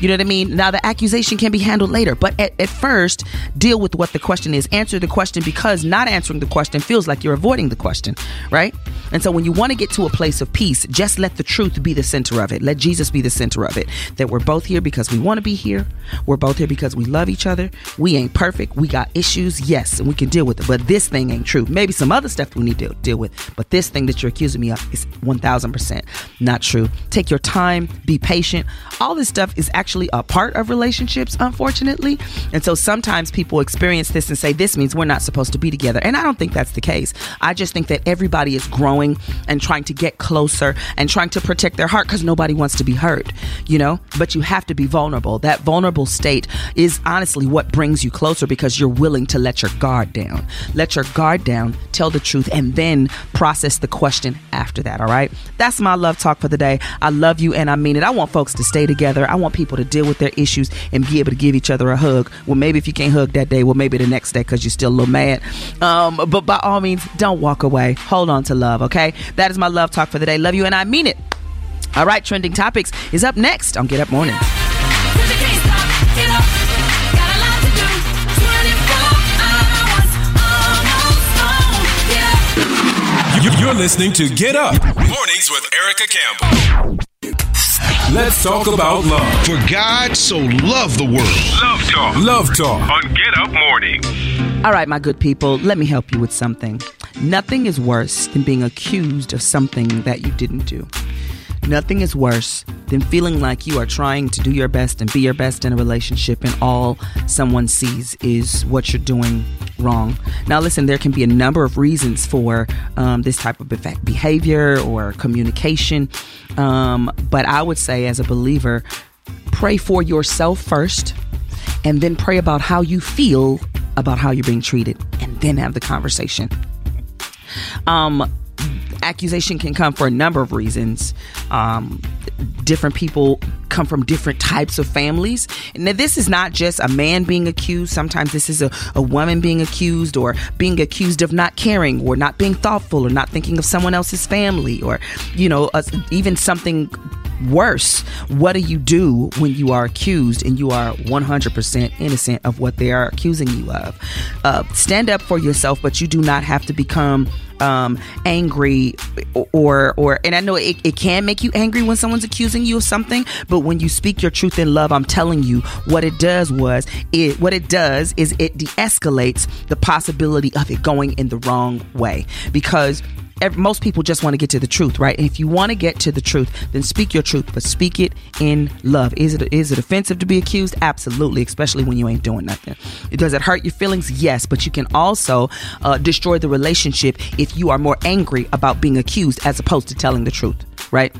You know what I mean? Now, the accusation can be handled later, but at, at first, deal with what the question is. Answer the question because not answering the question feels like you're avoiding the question, right? And so, when you want to get to a place of peace, just let the truth be the center of it. Let Jesus be the center of it. That we're both here because we want to be here. We're both here because we love each other. We ain't perfect. We got issues, yes, and we can deal with it. But this thing ain't true. Maybe some other stuff we need to deal with. But this thing that you're accusing me of is 1000% not true. Take your time, be patient. All this stuff is actually actually a part of relationships, unfortunately. And so sometimes people experience this and say, this means we're not supposed to be together. And I don't think that's the case. I just think that everybody is growing and trying to get closer and trying to protect their heart because nobody wants to be hurt, you know? But you have to be vulnerable. That vulnerable state is honestly what brings you closer because you're willing to let your guard down. Let your guard down, tell the truth, and then process the question after that, all right? That's my love talk for the day. I love you and I mean it. I want folks to stay together. I want people to deal with their issues and be able to give each other a hug. Well, maybe if you can't hug that day, well, maybe the next day because you're still a little mad. Um, but by all means, don't walk away. Hold on to love, okay? That is my love talk for the day. Love you and I mean it. All right, trending topics is up next on Get Up Morning. You're listening to Get Up Mornings with Erica Campbell. Let's talk about love. For God so loved the world. Love Talk. Love Talk. On Get Up Mornings. All right, my good people, let me help you with something. Nothing is worse than being accused of something that you didn't do. Nothing is worse than feeling like you are trying to do your best and be your best in a relationship, and all someone sees is what you're doing wrong. Now, listen, there can be a number of reasons for um, this type of behavior or communication, um, but I would say, as a believer, pray for yourself first, and then pray about how you feel about how you're being treated, and then have the conversation. Um, accusation can come for a number of reasons. Um, different people come from different types of families. And this is not just a man being accused. Sometimes this is a, a woman being accused or being accused of not caring or not being thoughtful or not thinking of someone else's family or, you know, uh, even something worse, what do you do when you are accused and you are 100% innocent of what they are accusing you of? Uh, stand up for yourself, but you do not have to become um, angry or or and I know it, it can make you angry when someone's accusing you of something, but when you speak your truth in love, I'm telling you what it does was it what it does is it de-escalates the possibility of it going in the wrong way. Because most people just want to get to the truth, right? If you want to get to the truth, then speak your truth, but speak it in love. Is it is it offensive to be accused? Absolutely, especially when you ain't doing nothing. Does it hurt your feelings? Yes, but you can also uh, destroy the relationship if you are more angry about being accused as opposed to telling the truth, right?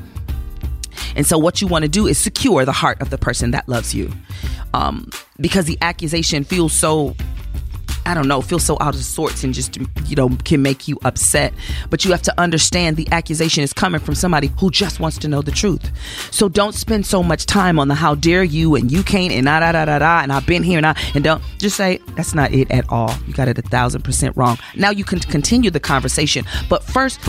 And so, what you want to do is secure the heart of the person that loves you, um, because the accusation feels so I don't know, feel so out of sorts and just, you know, can make you upset. But you have to understand the accusation is coming from somebody who just wants to know the truth. So don't spend so much time on the how dare you and you can't and da da da da da and I've been here and I and don't just say that's not it at all. You got it a thousand percent wrong. Now you can continue the conversation, but first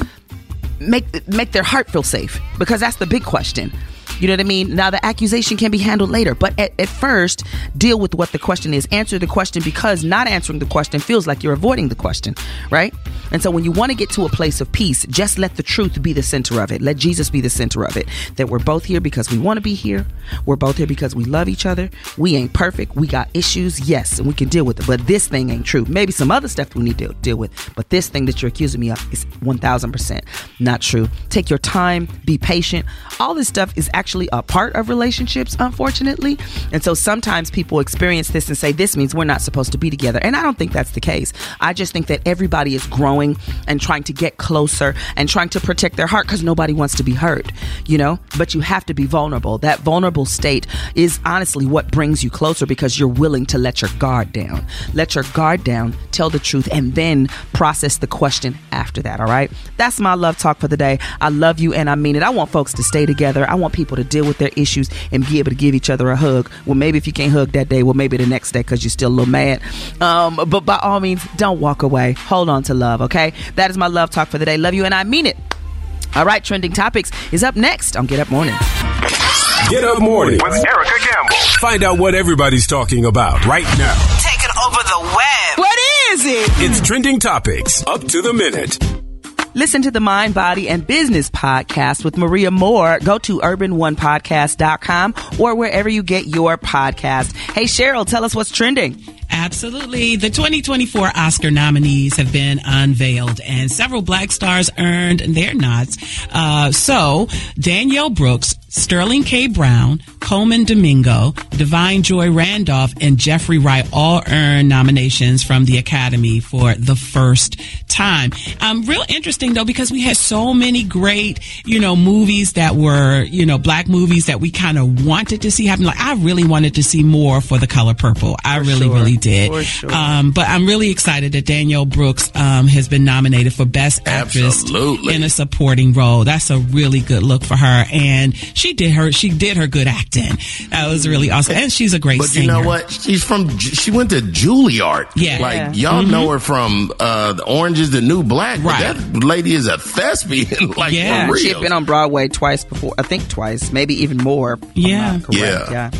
make make their heart feel safe because that's the big question. You know what I mean? Now, the accusation can be handled later, but at, at first, deal with what the question is. Answer the question because not answering the question feels like you're avoiding the question, right? And so, when you want to get to a place of peace, just let the truth be the center of it. Let Jesus be the center of it. That we're both here because we want to be here. We're both here because we love each other. We ain't perfect. We got issues, yes, and we can deal with it. But this thing ain't true. Maybe some other stuff we need to deal with, but this thing that you're accusing me of is 1000% not true. Take your time, be patient. All this stuff is actually a part of relationships, unfortunately. And so sometimes people experience this and say, this means we're not supposed to be together. And I don't think that's the case. I just think that everybody is growing and trying to get closer and trying to protect their heart because nobody wants to be hurt, you know? But you have to be vulnerable. That vulnerable state is honestly what brings you closer because you're willing to let your guard down. Let your guard down, tell the truth, and then process the question after that, all right? That's my love talk for the day. I love you and I mean it. I want folks to stay together. I want people to deal with their issues and be able to give each other a hug. Well, maybe if you can't hug that day, well, maybe the next day because you're still a little mad. Um, but by all means, don't walk away. Hold on to love, okay? That is my love talk for the day. Love you and I mean it. All right, trending topics is up next on Get Up Morning. Get Up Morning with Erica Campbell. Find out what everybody's talking about right now. Taking over the web. What is it? It's trending topics up to the minute. Listen to the Mind, Body, and Business podcast with Maria Moore. Go to urbanonepodcast.com or wherever you get your podcast. Hey, Cheryl, tell us what's trending. Absolutely. The 2024 Oscar nominees have been unveiled and several black stars earned their nods. Uh, so Danielle Brooks, Sterling K. Brown, Colman Domingo, Da'Vine Joy Randolph, and Jeffrey Wright all earned nominations from the Academy for the first time. Um, real interesting though, because we had so many great, you know, movies that were, you know, black movies that we kind of wanted to see happen. Like I really wanted to see more for The Color Purple. I For really, sure. really did. For sure. Um, but I'm really excited that Danielle Brooks um, has been nominated for Best Actress Absolutely. in a supporting role. That's a really good look for her, and she did her she did her good acting. That was really awesome, and she's a great But singer. you know what? She's from. She went to Juilliard. Yeah. like Yeah. y'all Mhm. know her from uh, the Orange is the New Black. Right. that lady is a thespian. like yeah, for she real. had been on Broadway twice before. I think twice, maybe even more. Yeah. Yeah. yeah.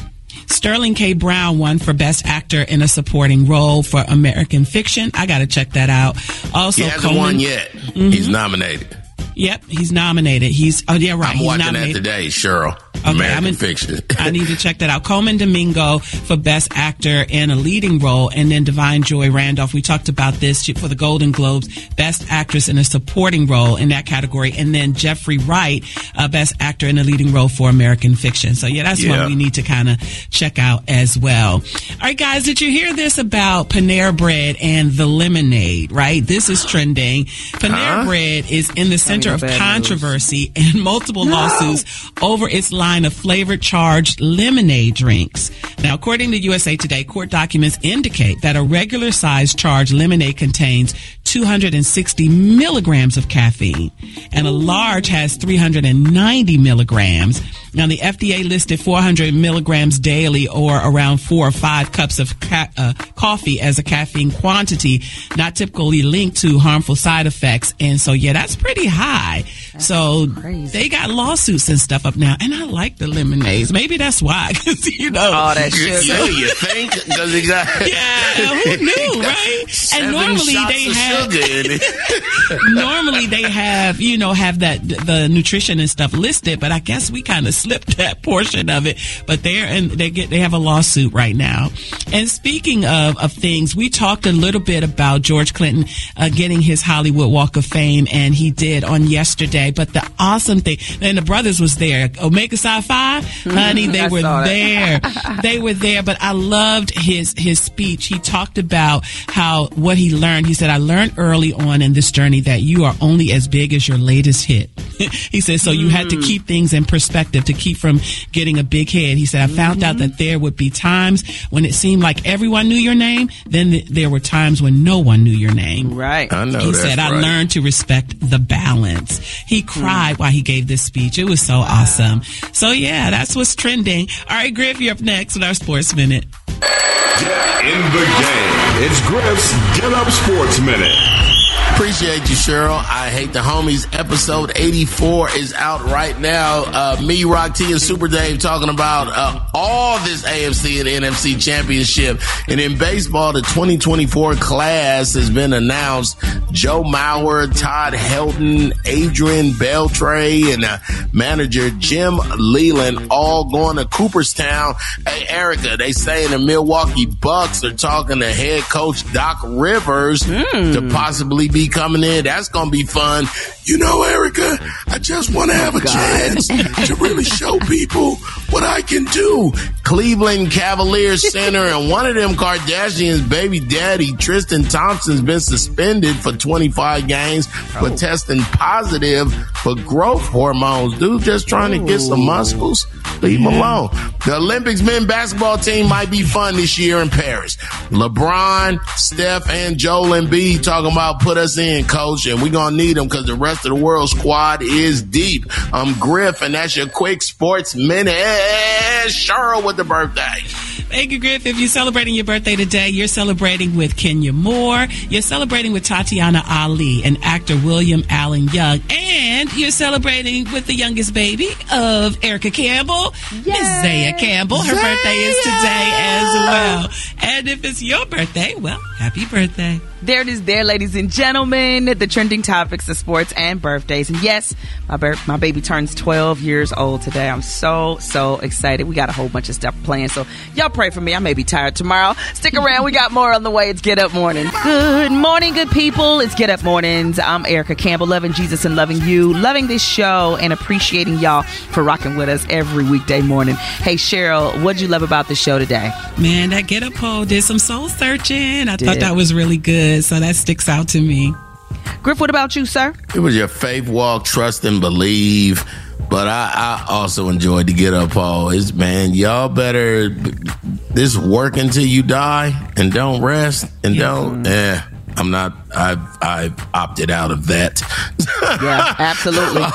Sterling K. Brown won for Best Actor in a Supporting Role for American Fiction. I got to check that out. Also, he hasn't Colman- won yet. Mhm. He's nominated. Yep, he's nominated. He's oh yeah, right. I'm he's watching nominated. that today, Cheryl. Okay, American I'm in- Fiction. I need to check that out. Colman Domingo for Best Actor in a Leading Role, and then Da'Vine Joy Randolph. We talked about this for the Golden Globes, Best Actress in a Supporting Role in that category, and then Jeffrey Wright, uh, Best Actor in a Leading Role for American Fiction. So yeah, that's Yeah. one we need to kind of check out as well. All right, guys, did you hear this about Panera Bread and the lemonade? Right, this is trending. Panera Huh? Bread is in the center no of bad news. controversy and multiple No. lawsuits over its line of flavored charged lemonade drinks. Now, according to USA Today, court documents indicate that a regular size charged lemonade contains 260 milligrams of caffeine and a large has 390 milligrams. Now, the FDA listed 400 milligrams daily or around four or five cups of ca- uh, coffee as a caffeine quantity, not typically linked to harmful side effects. And so, yeah, that's pretty high. So they got lawsuits and stuff up now. And I like the lemonades. Maybe that's why. 'cause, you know. All that Yeah, sugar. you think? Because it got Yeah, who knew, right? And normally they have sugar normally they have you know have that the nutrition and stuff listed, but I guess we kind of slipped that portion of it. But they're and they get they have a lawsuit right now. And speaking of of things, we talked a little bit about George Clinton uh, getting his Hollywood Walk of Fame, and he did on yesterday. But the awesome thing, and the brothers was there, Omega Psi Phi, honey, they were there. They were there but i loved his his speech. He talked about how what he learned. He said i learned early on in this journey that you are only as big as your latest hit. He said so you had to keep things in perspective to keep from getting a big head. He said i found out that there would be times when it seemed like everyone knew your name then th- there were times when no one knew your name. Right. I know he that's said i right. learned to respect the balance he cried while he gave this speech. It was so awesome. So yeah that's what's trending. All right griff you're up next with our sports minute. In the game, it's Griff's Get Up Sports Minute. Appreciate you, Cheryl. I hate the homies. Episode 84 is out right now. Uh, me, Rock T, and Super Dave talking about uh, all this AFC and NFC championship. And in baseball, the 2024 class has been announced. Joe Mauer, Todd Helton, Adrian Beltre, and uh, manager Jim Leyland all going to Cooperstown. Hey, Erica, they say the Milwaukee Bucks are talking to head coach Doc Rivers to possibly be coming in. That's going to be fun. You know, Erica, I just want to have a chance to really show people what I can do. Cleveland Cavaliers center and one of them Kardashians' baby daddy, Tristan Thompson's been suspended for 25 games for oh. testing positive for growth hormones. Dude just trying to get some muscles. Leave him alone. The Olympics men basketball team might be fun this year in Paris. LeBron, Steph, and Joel Embiid talking about put us in, coach, and we're going to need them because the rest of the world squad is deep. I'm Griff, and that's your quick sports minute. Cheryl with the birthday. Thank you, Griff. If you're celebrating your birthday today, you're celebrating with Kenya Moore. You're celebrating with Tatiana Ali and actor William Allen Young. And you're celebrating with the youngest baby of Erica Campbell, Miss Zaya Campbell. Her birthday is today as well. And if it's your birthday, well, Happy birthday. There it is, there, ladies and gentlemen. The trending topics of sports and birthdays. And yes, my my baby turns 12 years old today. I'm so, so excited. We got a whole bunch of stuff planned. So y'all pray for me. I may be tired tomorrow. Stick around. We got more on the way. It's Get Up Morning. Good morning, good people. It's Get Up Mornings. I'm Erica Campbell, loving Jesus and loving you, loving this show and appreciating y'all for rocking with us every weekday morning. Hey, Cheryl, what'd you love about the show today? Man, that Get Up poll did some soul searching. I thought that was really good. So that sticks out to me. Griff, what about you, sir? It was your faith walk, trust and believe. But I, I also enjoyed the get up poll. It's man, y'all better this work until you die and don't rest and don't eh. I'm not I've I've opted out of that. Yeah, absolutely.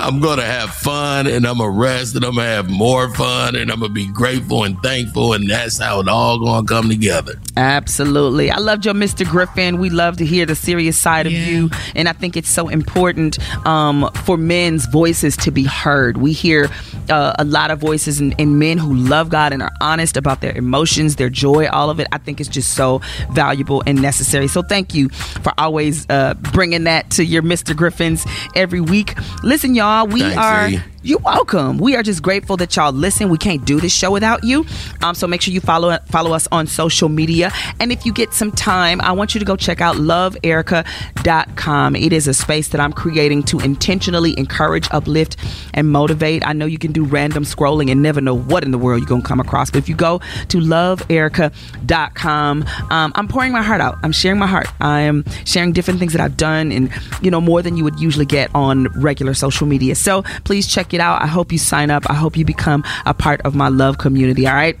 I'm gonna have fun and I'm gonna rest and I'm gonna have more fun and I'm gonna be grateful and thankful and that's how it all gonna come together. Absolutely. I loved your Mr. Griffin. We love to hear the serious side of you. And I think it's so important um, for men's voices to be heard. We hear uh, a lot of voices in, in men who love God and are honest about their emotions, their joy, all of it. I think it's just so valuable and necessary. So thank you for always uh, bringing that to your Mr. Griffins every week. Listen, y'all, we Thanks, are. You're welcome. We are just grateful that y'all listen. We can't do this show without you. Um, so make sure you follow follow us on social media. And if you get some time, I want you to go check out loveerica.com. It is a space that I'm creating to intentionally encourage, uplift, and motivate. I know you can do random scrolling and never know what in the world you're to come across. But if you go to loveerica.com, um, I'm pouring my heart out. I'm sharing my heart. I am sharing different things that I've done and, you know, more than you would usually get on regular social media. So please check it out. I hope you sign up. I hope you become a part of my love community. All right.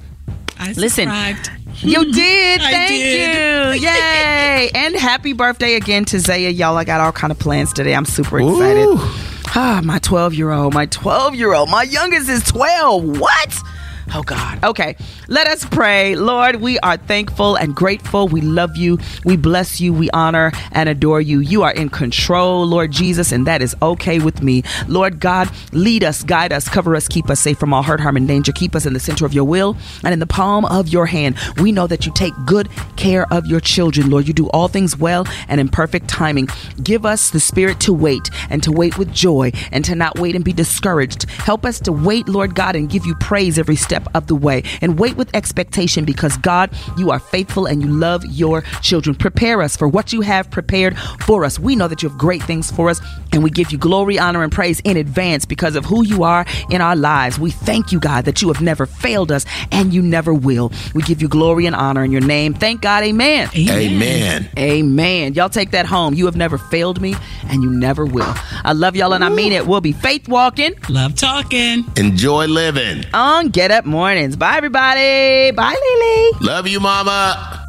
I Listen. subscribed. You did. Thank did. you. Yay. and happy birthday again to Zaya. Y'all, I got all kind of plans today. I'm super excited. Ah, my 12 year old, my 12 year old, my youngest is 12. What? Oh God. Okay. Let us pray. Lord, we are thankful and grateful. We love you. We bless you. We honor and adore you. You are in control, Lord Jesus, and that is okay with me. Lord God, lead us, guide us, cover us, keep us safe from all hurt, harm, and danger. Keep us in the center of your will and in the palm of your hand. We know that you take good care of your children, Lord. You do all things well and in perfect timing. Give us the spirit to wait and to wait with joy and to not wait and be discouraged. Help us to wait, Lord God, and give you praise every step of the way and wait with expectation because God, you are faithful and you love your children. Prepare us for what you have prepared for us. We know that you have great things for us and we give you glory, honor, and praise in advance because of who you are in our lives. We thank you, God, that you have never failed us and you never will. We give you glory and honor in your name. Thank God. Amen. Amen. Amen. Y'all take that home. You have never failed me and you never will. I love y'all and I mean it. We'll be faith walking, love talking Enjoy living. on Get Up Mornings. Bye, everybody. Bye, Lily. Love you, mama.